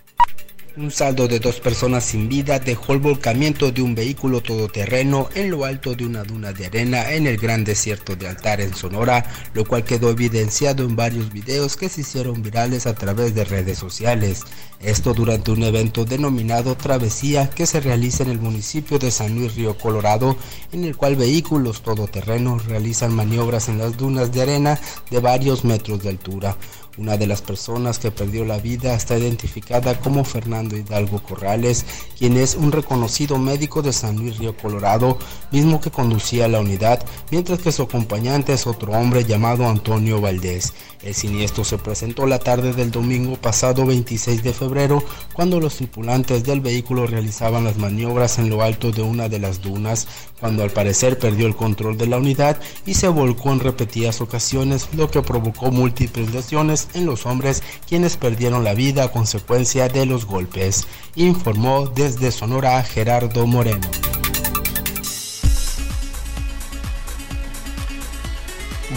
Un saldo de dos personas sin vida dejó el volcamiento de un vehículo todoterreno en lo alto de una duna de arena en el gran desierto de Altar en Sonora, lo cual quedó evidenciado en varios videos que se hicieron virales a través de redes sociales. Esto durante un evento denominado Travesía que se realiza en el municipio de San Luis Río Colorado, en el cual vehículos todoterrenos realizan maniobras en las dunas de arena de varios metros de altura. Una de las personas que perdió la vida está identificada como Fernando Hidalgo Corrales, quien es un reconocido médico de San Luis Río Colorado, mismo que conducía la unidad, mientras que su acompañante es otro hombre llamado Antonio Valdés. El siniestro se presentó la tarde del domingo pasado 26 de febrero, cuando los tripulantes del vehículo realizaban las maniobras en lo alto de una de las dunas, cuando al parecer perdió el control de la unidad y se volcó en repetidas ocasiones, lo que provocó múltiples lesiones en los hombres quienes perdieron la vida a consecuencia de los golpes, informó desde Sonora Gerardo Moreno.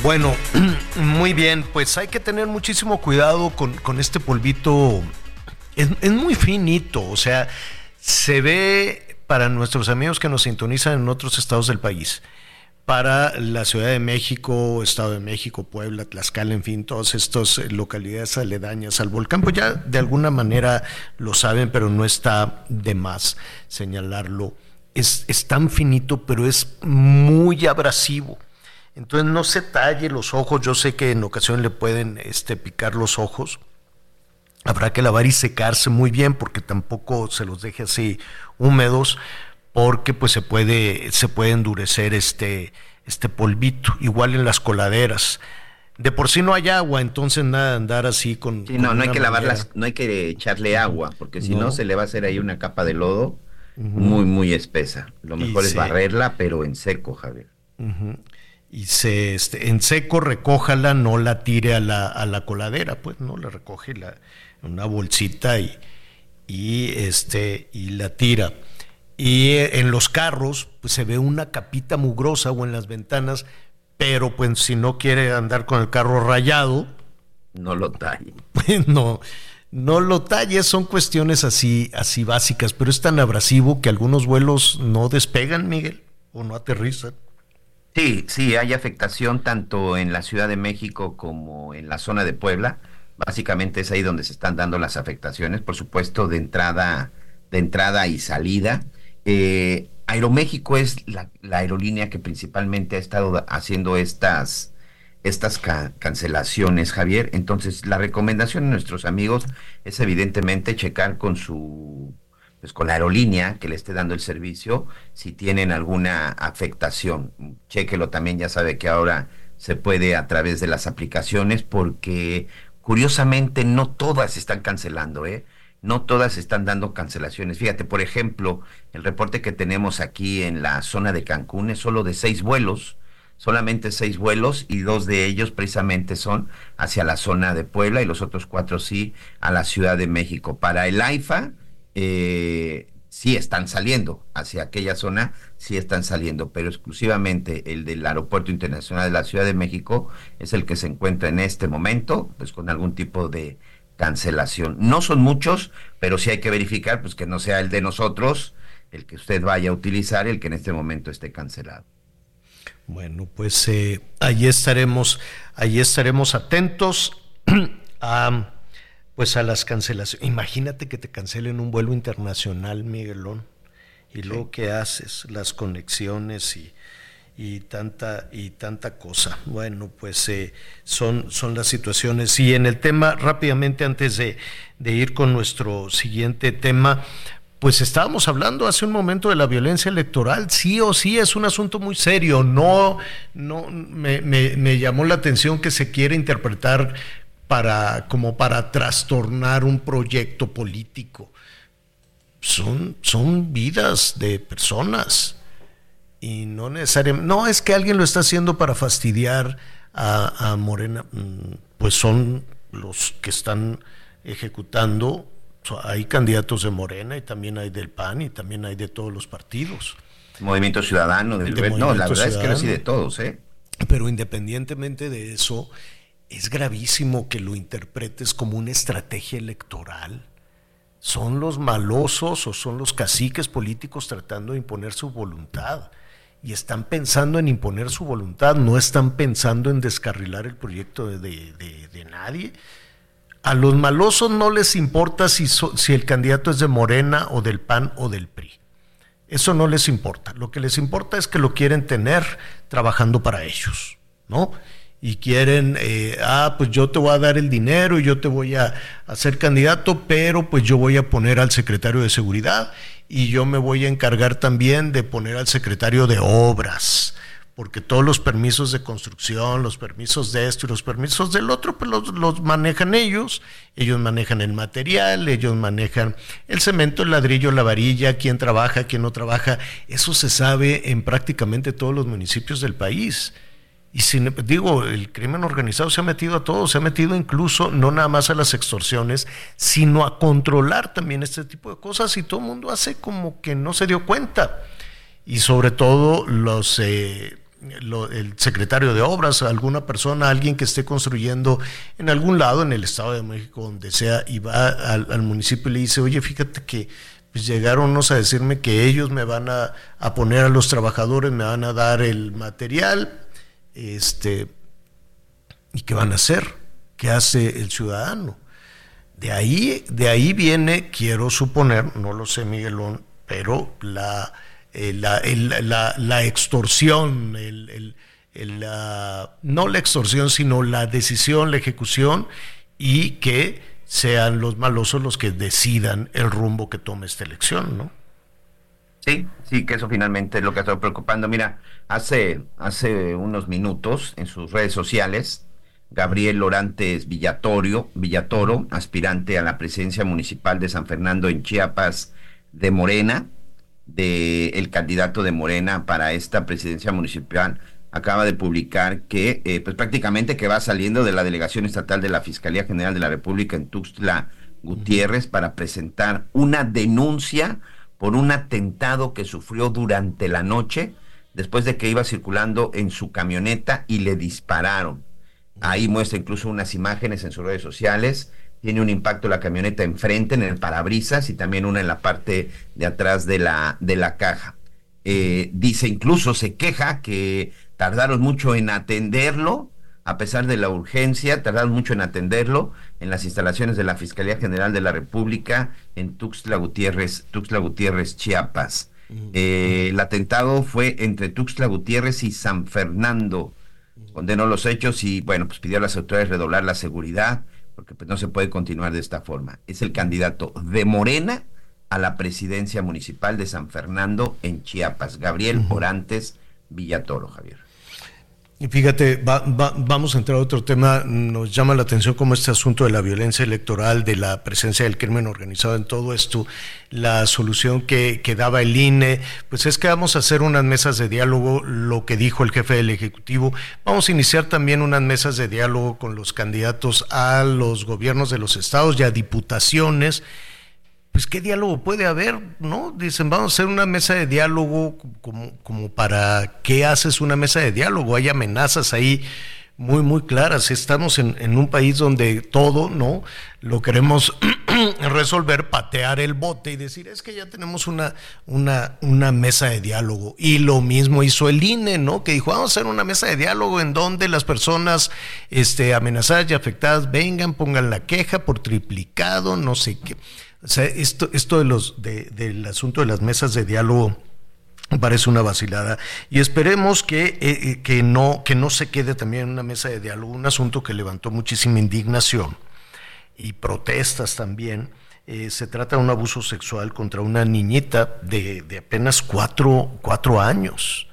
Bueno, muy bien, pues hay que tener muchísimo cuidado con, con este polvito. Es, es, muy finito, o sea, se ve para nuestros amigos que nos sintonizan en otros estados del país para la Ciudad de México, Estado de México, Puebla, Tlaxcala, en fin, todas estas localidades aledañas al volcán, pues ya de alguna manera lo saben, pero no está de más señalarlo. Es, es tan finito, pero es muy abrasivo. Entonces no se talle los ojos, yo sé que en ocasiones le pueden este, picar los ojos. Habrá que lavar y secarse muy bien porque tampoco se los deje así húmedos porque pues se puede, se puede endurecer este, este polvito, igual en las coladeras. De por sí no hay agua, entonces nada andar así con. Sí, no, no hay que lavarlas, no hay que echarle agua, porque si no, se le va a hacer ahí una capa de lodo muy, muy espesa. Lo mejor es barrerla, pero en seco, Javier. Y se, este, en seco recójala, no la tire a la, a la coladera, pues no la recoge la, una bolsita y, y, este, y la tira. Y en los carros pues se ve una capita mugrosa o en las ventanas, pero pues si no quiere andar con el carro rayado, no lo talle. Pues no, no lo talle, son cuestiones así, así básicas, pero es tan abrasivo que algunos vuelos no despegan, Miguel, o no aterrizan. Sí, sí, hay afectación tanto en la Ciudad de México como en la zona de Puebla. Básicamente es ahí donde se están dando las afectaciones, por supuesto, de entrada, de entrada y salida. Eh, Aeroméxico es la, aerolínea que principalmente ha estado haciendo estas, estas cancelaciones, Javier. Entonces, la recomendación de nuestros amigos es evidentemente checar con su pues con la aerolínea que le esté dando el servicio si tienen alguna afectación. Chequelo también, ya sabe que ahora se puede a través de las aplicaciones porque curiosamente no todas están cancelando, ¿eh? No todas están dando cancelaciones. Fíjate, por ejemplo, el reporte que tenemos aquí en la zona de Cancún es solo de seis vuelos, solamente seis vuelos y dos de ellos precisamente son hacia la zona de Puebla y los otros cuatro sí a la Ciudad de México. Para el AIFA, eh, sí están saliendo hacia aquella zona, sí están saliendo, pero exclusivamente el del Aeropuerto Internacional de la Ciudad de México es el que se encuentra en este momento, pues con algún tipo de cancelación. No son muchos, pero sí hay que verificar pues que no sea el de nosotros el que usted vaya a utilizar el que en este momento esté cancelado. Bueno, pues eh, ahí estaremos, ahí estaremos atentos a pues a las cancelaciones. Imagínate que te cancelen un vuelo internacional, Miguelón, y luego qué haces, las conexiones y y tanta y tanta cosa. Bueno, pues eh, son, son las situaciones. Y en el tema, rápidamente antes de, ir con nuestro siguiente tema, pues estábamos hablando hace un momento de la violencia electoral, sí o sí es un asunto muy serio, no, no me, me, llamó la atención que se quiere interpretar para, como para trastornar un proyecto político. Son, son vidas de personas y no necesariamente, no es que alguien lo está haciendo para fastidiar a, Morena, mm, pues son los que están ejecutando, hay candidatos de Morena y también hay del PAN y también hay de todos los partidos. Movimiento Ciudadano, del no, la verdad es que de todos, ¿eh? Pero independientemente de eso, es gravísimo que lo interpretes como una estrategia electoral. son los malosos o son los caciques políticos tratando de imponer su voluntad. Y están pensando en imponer su voluntad, no están pensando en descarrilar el proyecto de, nadie. A los malosos no les importa si, si el candidato es de Morena o del PAN o del PRI. Eso no les importa. Lo que les importa es que lo quieren tener trabajando para ellos, ¿no? Y quieren, eh, ah, pues yo te voy a dar el dinero y yo te voy a hacer candidato, pero pues yo voy a poner al secretario de seguridad y yo me voy a encargar también de poner al secretario de obras porque todos los permisos de construcción, los permisos de esto y los permisos del otro, pues los, manejan ellos, ellos manejan el material, ellos manejan el cemento, el ladrillo, la varilla, quién trabaja, quién no trabaja, eso se sabe en prácticamente todos los municipios del país. Y sin, digo, el crimen organizado se ha metido a todo, se ha metido incluso no nada más a las extorsiones, sino a controlar también este tipo de cosas y todo el mundo hace como que no se dio cuenta. Y sobre todo los... Eh, el secretario de obras, alguna persona, alguien que esté construyendo en algún lado en el Estado de México, donde sea, y va al, municipio y le dice, oye, fíjate que pues llegaron unos a decirme que ellos me van a, poner a los trabajadores, me van a dar el material, este, ¿y qué van a hacer? ¿Qué hace el ciudadano? De ahí, de ahí viene, quiero suponer, no lo sé Miguelón, pero la eh, la, la, extorsión, el, no la extorsión, sino la decisión, la ejecución y que sean los malosos los que decidan el rumbo que tome esta elección, ¿no? Sí, sí, que eso finalmente es lo que está preocupando. Mira, hace, hace unos minutos en sus redes sociales, Gabriel Orantes Villatorio, Villatoro, aspirante a la presidencia municipal de San Fernando en Chiapas de Morena, del candidato de Morena para esta presidencia municipal acaba de publicar que eh, pues prácticamente que va saliendo de la delegación estatal de la Fiscalía General de la República en Tuxtla Gutiérrez para presentar una denuncia por un atentado que sufrió durante la noche después de que iba circulando en su camioneta y le dispararon. Ahí muestra incluso unas imágenes en sus redes sociales tiene un impacto la camioneta enfrente, en el parabrisas y también una en la parte de atrás de la, de la caja. Eh, dice incluso, se queja que tardaron mucho en atenderlo, a pesar de la urgencia, tardaron mucho en atenderlo en las instalaciones de la Fiscalía General de la República en Tuxtla Gutiérrez, Tuxtla Gutiérrez, Chiapas. Eh, el atentado fue entre Tuxtla Gutiérrez y San Fernando. Condenó los hechos y, bueno, pues pidió a las autoridades redoblar la seguridad porque pues, no se puede continuar de esta forma. Es el candidato de Morena a la presidencia municipal de San Fernando en Chiapas, Gabriel Orantes Villatoro, Javier. Y fíjate, vamos a entrar a otro tema. Nos llama la atención cómo este asunto de la violencia electoral, de la presencia del crimen organizado en todo esto, la solución que, que, daba el INE, pues es que vamos a hacer unas mesas de diálogo, lo que dijo el jefe del Ejecutivo. Vamos a iniciar también unas mesas de diálogo con los candidatos a los gobiernos de los estados y a diputaciones pues qué diálogo puede haber, ¿no? Dicen, vamos a hacer una mesa de diálogo como, como para qué haces una mesa de diálogo, hay amenazas ahí muy, muy claras. Estamos en, en un país donde todo, ¿no? Lo queremos resolver, patear el bote y decir, es que ya tenemos una, una, una mesa de diálogo. Y lo mismo hizo el INE, ¿no? Que dijo, vamos a hacer una mesa de diálogo en donde las personas este, amenazadas y afectadas vengan, pongan la queja por triplicado, no sé qué. O sea, esto, esto de los, de, del asunto de las mesas de diálogo parece una vacilada y esperemos que, eh, eh, que, no, que no se quede también en una mesa de diálogo, un asunto que levantó muchísima indignación y protestas también. Eh, se trata de un abuso sexual contra una niñita de, de apenas cuatro, cuatro años.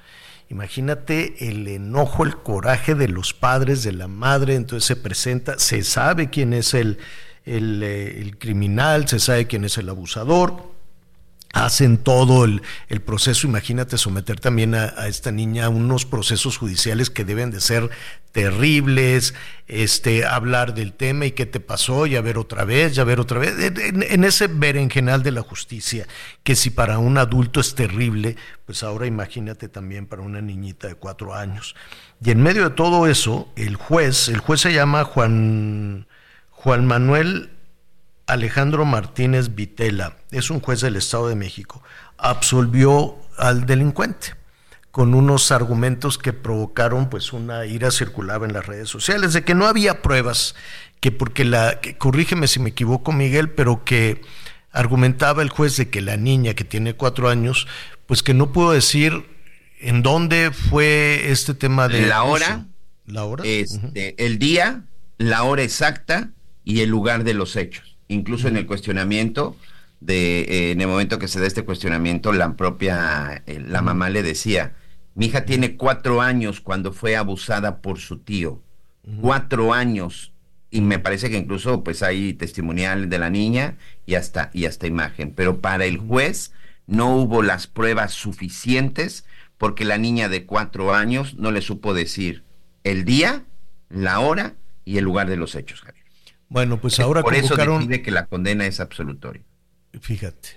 Imagínate el enojo, el coraje de los padres, de la madre, entonces se presenta, se sabe quién es el, eh, el, criminal, se sabe quién es el abusador, hacen todo el, proceso, imagínate someter también a, esta niña a unos procesos judiciales que deben de ser terribles, este, hablar del tema y qué te pasó, ya ver otra vez, ya ver otra vez, en, en ese berenjenal de la justicia, que si para un adulto es terrible, pues ahora imagínate también para una niñita de cuatro años. Y en medio de todo eso, el juez, el juez se llama Juan Juan Manuel Alejandro Martínez Vitela, es un juez del Estado de México, absolvió al delincuente con unos argumentos que provocaron pues una ira circulada en las redes sociales de que no había pruebas, que porque la, que, corrígeme si me equivoco Miguel, pero que argumentaba el juez de que la niña que tiene cuatro años, pues que no pudo decir en dónde fue este tema de la hora, la hora, este, el día, la hora exacta y el lugar de los hechos. Incluso en el cuestionamiento de eh, en el momento que se da este cuestionamiento, la propia eh, la mamá le decía, mi hija tiene cuatro años cuando fue abusada por su tío, cuatro años. Y me parece que incluso pues hay testimonial de la niña y hasta y hasta imagen, pero para el juez no hubo las pruebas suficientes porque la niña de cuatro años no le supo decir el día, la hora y el lugar de los hechos. Bueno, pues ahora por eso decide que la condena es absolutoria. Fíjate,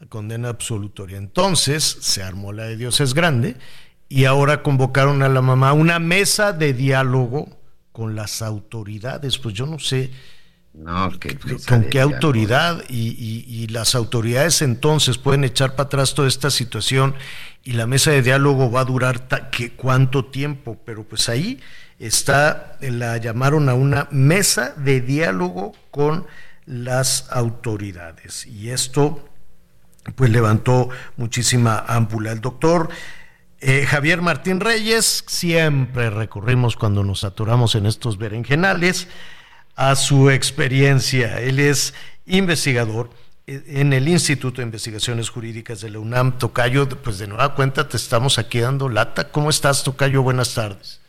la condena absolutoria. Entonces se armó la de Dios es grande y ahora convocaron a la mamá a una mesa de diálogo con las autoridades. Pues yo no sé no, con qué autoridad y, las autoridades entonces pueden echar para atrás toda esta situación y la mesa de diálogo va a durar que, cuánto tiempo, pero pues ahí está, la llamaron a una mesa de diálogo con las autoridades y esto pues levantó muchísima ámpula. El doctor eh, Javier Martín Reyes, siempre recurrimos cuando nos aturamos en estos berenjenales a su experiencia. Él es investigador eh, en el Instituto de Investigaciones Jurídicas de la UNAM. Tocayo, pues de nueva cuenta te estamos aquí dando lata. ¿Cómo estás, Tocayo? Buenas tardes.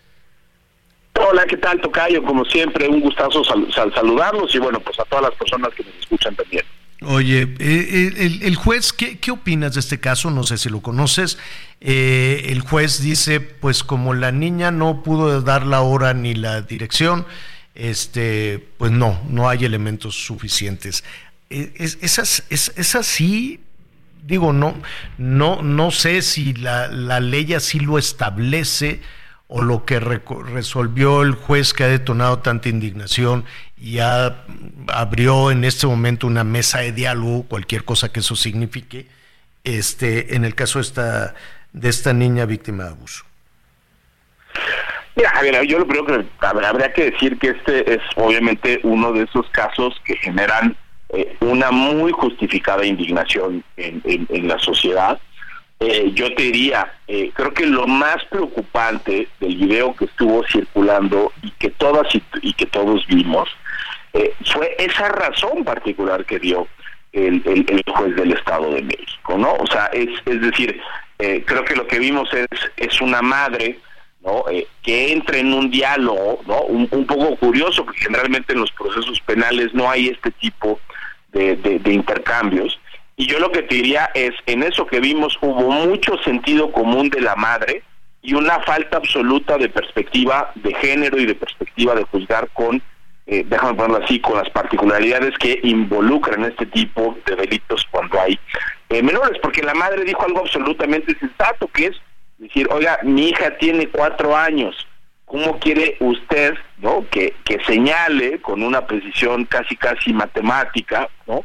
Hola, ¿qué tal, Tocayo? Como siempre, un gustazo saludarlos y bueno, pues a todas las personas que nos escuchan también. Oye, eh, el, juez, ¿qué, ¿qué, opinas de este caso? No sé si lo conoces. Eh, el juez dice, pues como la niña no pudo dar la hora ni la dirección, este, pues no, no hay elementos suficientes. Eh, es, es, así, digo, no, no, no sé si la, la ley así lo establece o lo que resolvió el juez que ha detonado tanta indignación y ya abrió en este momento una mesa de diálogo, cualquier cosa que eso signifique, este, en el caso de esta, de esta niña víctima de abuso. Mira, Javier, yo lo primero que habría que decir que este es obviamente uno de esos casos que generan eh, una muy justificada indignación en, en la sociedad eh, yo te diría, eh, creo que lo más preocupante del video que estuvo circulando y que todas y, que todos vimos eh, fue esa razón particular que dio el, juez del Estado de México, ¿no? O sea, es, es decir, creo que lo que vimos es, es una madre ¿no? que entra en un diálogo, ¿no? Un, poco curioso, porque generalmente en los procesos penales no hay este tipo de intercambios, y yo lo que te diría es, en eso que vimos hubo mucho sentido común de la madre y una falta absoluta de perspectiva de género y de perspectiva de juzgar con, eh, déjame ponerlo así, con las particularidades que involucran este tipo de delitos cuando hay eh, menores, porque la madre dijo algo absolutamente sensato, que es decir, oiga, mi hija tiene cuatro años, ¿cómo quiere usted, no, que, que señale con una precisión casi casi matemática, no?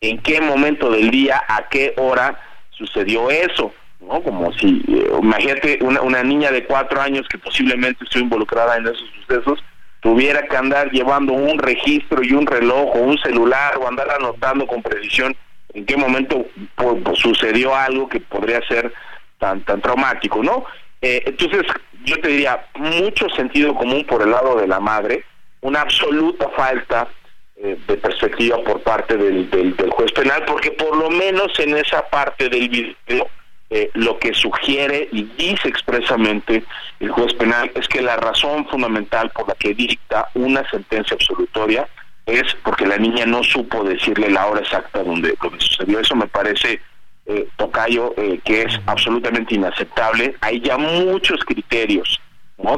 en qué momento del día, a qué hora sucedió eso, ¿no? Como si, eh, imagínate, una, una niña de cuatro años que posiblemente estuvo involucrada en esos sucesos, tuviera que andar llevando un registro y un reloj o un celular o andar anotando con precisión en qué momento pues, sucedió algo que podría ser tan tan traumático, ¿no? Eh, entonces, yo te diría, mucho sentido común por el lado de la madre, una absoluta falta eh, de perspectiva por parte del, del, juez penal, porque por lo menos en esa parte del video eh, lo que sugiere y dice expresamente el juez penal es que la razón fundamental por la que dicta una sentencia absolutoria es porque la niña no supo decirle la hora exacta donde, donde sucedió. Eso me parece, eh, Tocayo, que es absolutamente inaceptable. Hay ya muchos criterios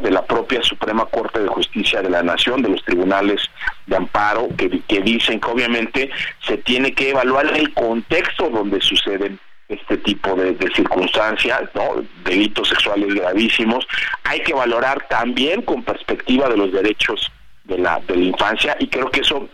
de la propia Suprema Corte de Justicia de la Nación, de los tribunales de amparo, que, dicen que obviamente se tiene que evaluar el contexto donde suceden este tipo de, circunstancias, ¿no? delitos sexuales gravísimos. Hay que valorar también con perspectiva de los derechos de la, de la infancia y creo que eso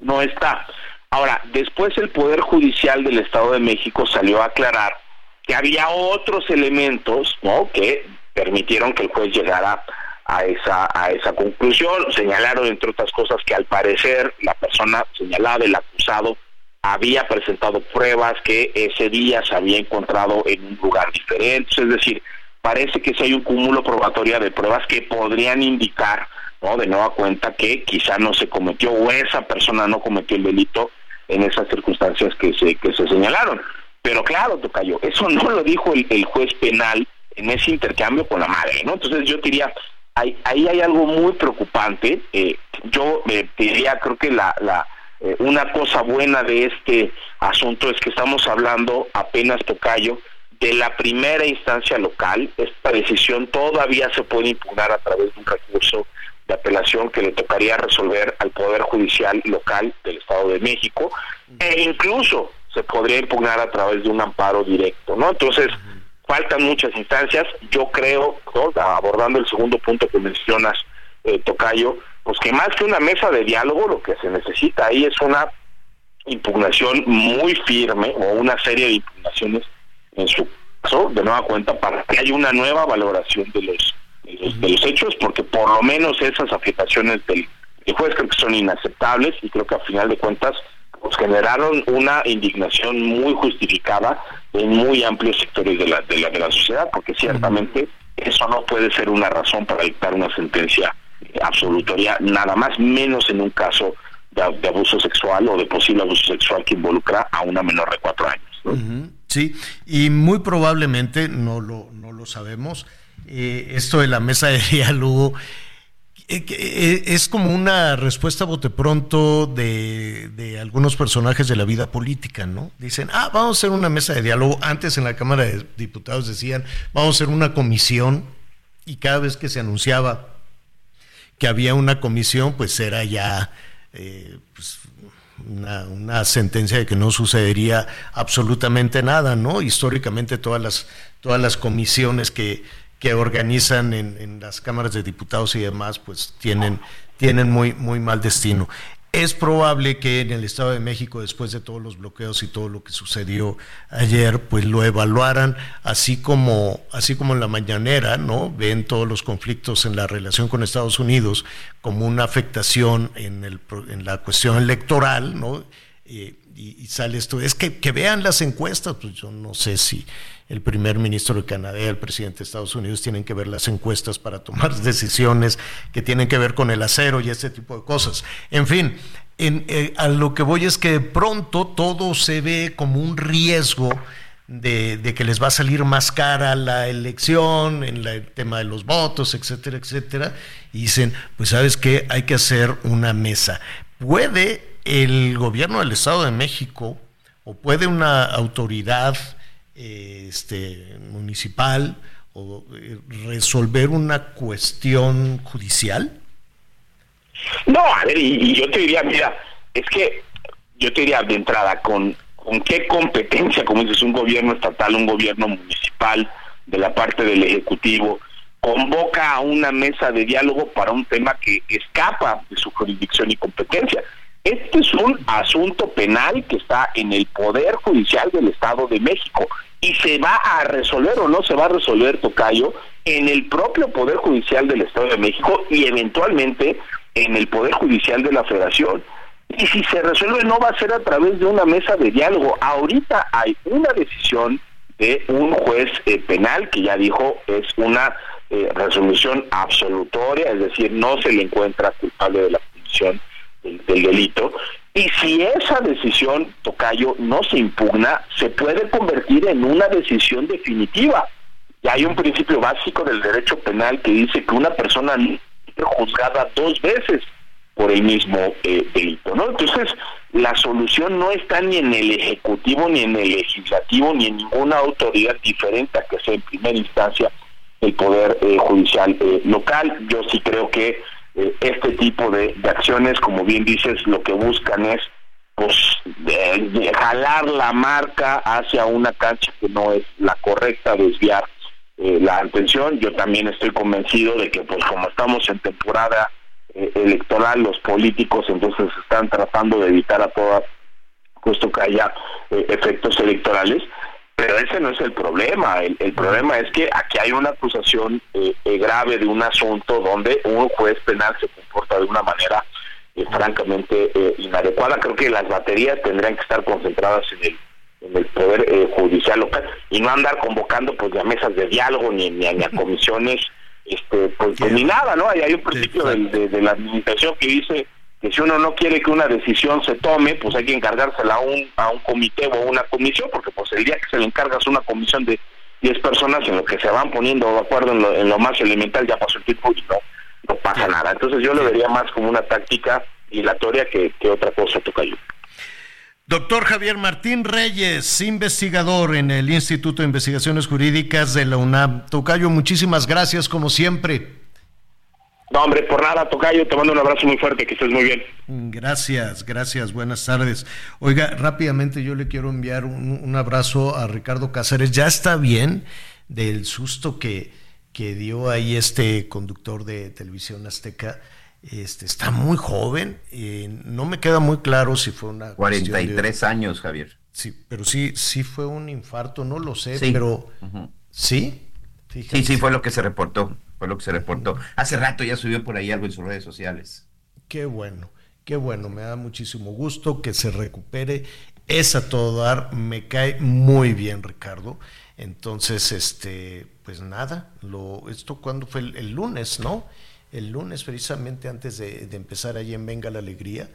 no está. Ahora, después el Poder Judicial del Estado de México salió a aclarar que había otros elementos ¿no? que permitieron que el juez llegara a esa, a esa conclusión. Señalaron, entre otras cosas, que al parecer la persona señalada, el acusado, había presentado pruebas que ese día se había encontrado en un lugar diferente. Es decir, parece que si hay un cúmulo probatorio de pruebas que podrían indicar, ¿no? de nueva cuenta, que quizá no se cometió o esa persona no cometió el delito en esas circunstancias que se, que se señalaron. Pero claro, Tocayo, eso no lo dijo el, juez penal en ese intercambio con la madre, ¿no? Entonces yo diría, ahí, ahí hay algo muy preocupante. Eh, yo eh, diría, creo que la, la eh, una cosa buena de este asunto es que estamos hablando apenas, Tocayo, de la primera instancia local. Esta decisión todavía se puede impugnar a través de un recurso de apelación que le tocaría resolver al Poder Judicial local del Estado de México e incluso se podría impugnar a través de un amparo directo, ¿no? Entonces, faltan muchas instancias. Yo creo, abordando el segundo punto que mencionas, eh, Tocayo, pues que más que una mesa de diálogo, lo que se necesita ahí es una impugnación muy firme o una serie de impugnaciones en su caso, de nueva cuenta, para que haya una nueva valoración de los de los, hechos, porque por lo menos esas afirmaciones del, juez creo que son inaceptables y creo que a final de cuentas pues generaron una indignación muy justificada en muy amplios sectores de la, de la, de la sociedad, porque ciertamente eso no puede ser una razón para dictar una sentencia absolutoria, nada más menos en un caso de, abuso sexual o de posible abuso sexual que involucra a una menor de cuatro años. Sí, y muy probablemente, no lo, no lo sabemos, eh, esto de la mesa de diálogo eh, eh, es como una respuesta bote pronto de, algunos personajes de la vida política, ¿no? Dicen, ah, vamos a hacer una mesa de diálogo. Antes en la Cámara de Diputados decían, vamos a hacer una comisión y cada vez que se anunciaba que había una comisión, pues era ya pues, una, una, sentencia de que no sucedería absolutamente nada, ¿no? Históricamente todas las, todas las comisiones que, que organizan en, las cámaras de diputados y demás, pues tienen, tienen muy, muy mal destino. Es probable que en el Estado de México, después de todos los bloqueos y todo lo que sucedió ayer, pues lo evaluaran, así como, así como en la mañanera, ¿no? Ven todos los conflictos en la relación con Estados Unidos como una afectación en, el, en la cuestión electoral, ¿no? Eh, y, sale esto, es que, que vean las encuestas, pues yo no sé si el primer ministro de Canadá, el presidente de Estados Unidos tienen que ver las encuestas para tomar decisiones que tienen que ver con el acero y este tipo de cosas. En fin, en, eh, a lo que voy es que pronto todo se ve como un riesgo de, que les va a salir más cara la elección, en el tema de los votos, etcétera, etcétera. Y dicen, pues sabes qué, hay que hacer una mesa. ¿Puede el gobierno del Estado de México o puede una autoridad este, municipal o eh, resolver una cuestión judicial? No, a ver, y, yo te diría, mira, es que yo te diría de entrada, con, con qué competencia, como dices, un gobierno estatal, un gobierno municipal, de la parte del Ejecutivo, convoca a una mesa de diálogo para un tema que escapa de su jurisdicción y competencia. Este es un asunto penal que está en el Poder Judicial del Estado de México y se va a resolver o no se va a resolver, Tocayo, en el propio Poder Judicial del Estado de México y eventualmente en el Poder Judicial de la Federación. Y si se resuelve no va a ser a través de una mesa de diálogo. Ahorita hay una decisión de un juez eh, penal que ya dijo es una eh, resolución absolutoria, es decir, no se le encuentra culpable de la comisión del delito, y si esa decisión, Tocayo, no se impugna, se puede convertir en una decisión definitiva. Y hay un principio básico del derecho penal que dice que una persona es juzgada dos veces por el mismo eh, delito, ¿no? Entonces, la solución no está ni en el Ejecutivo, ni en el Legislativo, ni en ninguna autoridad diferente a que sea en primera instancia el Poder eh, Judicial eh, local. Yo sí creo que este tipo de, acciones, como bien dices, lo que buscan es pues de, jalar la marca hacia una cancha que no es la correcta, desviar eh, la atención. Yo también estoy convencido de que pues como estamos en temporada eh, electoral, los políticos entonces están tratando de evitar a toda puesto que haya eh, efectos electorales, pero ese no es el problema. El, problema es que aquí hay una acusación eh, eh, grave de un asunto donde un juez penal se comporta de una manera francamente inadecuada. Creo que las baterías tendrían que estar concentradas en el en el poder judicial local y no andar convocando pues a mesas de diálogo ni, ni, a comisiones este pues, ni nada no hay, hay un principio de la administración que dice que si uno no quiere que una decisión se tome, pues hay que encargársela a un, a un comité o a una comisión, porque pues el día que se le encargas una comisión de 10 personas en lo que se van poniendo de acuerdo en lo, más elemental, ya pasó el tiempo y no, no pasa nada. Entonces yo lo vería más como una táctica dilatoria que, que otra cosa, Tocayo. Doctor Javier Martín Reyes, investigador en el Instituto de Investigaciones Jurídicas de la UNAM. Tocayo, muchísimas gracias como siempre. No, hombre, por nada, Tocayo, te mando un abrazo muy fuerte, que estés muy bien. Gracias, gracias, buenas tardes. Oiga, rápidamente yo le quiero enviar un, abrazo a Ricardo Cáceres. Ya está bien del susto que, que dio ahí este conductor de televisión azteca. Este, está muy joven, no me queda muy claro si fue una... 43 años, Javier. Sí, pero sí, sí fue un infarto, no lo sé, pero... ¿Sí? Sí, sí, fue lo que se reportó fue lo que se reportó. Hace rato ya subió por ahí algo en sus redes sociales. Qué bueno, qué bueno, me da muchísimo gusto que se recupere. Es a todo dar, me cae muy bien, Ricardo. Entonces, este, pues nada, lo, esto cuando fue el, lunes, ¿no? El lunes, precisamente antes de, empezar allí en Venga la Alegría,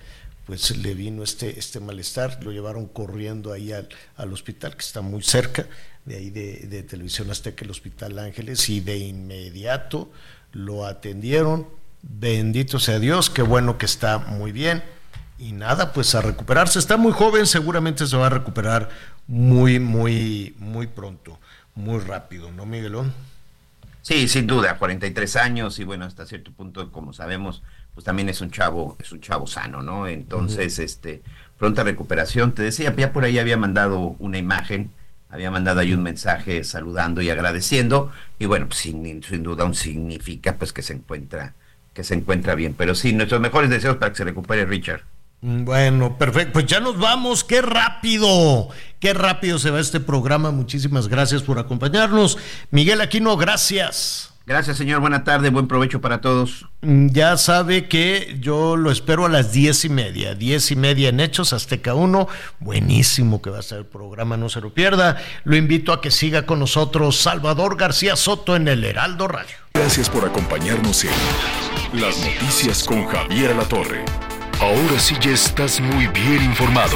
pues le vino este, este malestar, lo llevaron corriendo ahí al, al hospital que está muy cerca, de ahí de, Televisión Azteca, el Hospital Ángeles, y de inmediato lo atendieron. Bendito sea Dios, qué bueno que está muy bien. Y nada, pues a recuperarse. Está muy joven, seguramente se va a recuperar muy, muy, muy pronto, muy rápido, ¿no, Miguelón? Sí, sin duda, 43 años y bueno, hasta cierto punto, como sabemos, pues también es un chavo, es un chavo sano, ¿no? Entonces, este, pronta recuperación. Te decía, ya por ahí había mandado una imagen había mandado ahí un mensaje saludando y agradeciendo y bueno, pues, sin, sin duda aún significa pues que se encuentra que se encuentra bien, pero sí, nuestros mejores deseos para que se recupere Richard. Mm, bueno, perfecto. Pues ya nos vamos. Qué rápido. Qué rápido se va este programa. Muchísimas gracias por acompañarnos. Miguel Aquino, gracias. Gracias, señor. Buena tarde, buen provecho para todos. Mm, ya sabe que yo lo espero a las diez y media. Diez y media en Hechos, Azteca 1. Buenísimo que va a ser el programa, no se lo pierda. Lo invito a que siga con nosotros Salvador García Soto en el Heraldo Radio. Gracias por acompañarnos en Las Noticias con Javier La Torre. Ahora sí ya estás muy bien informado.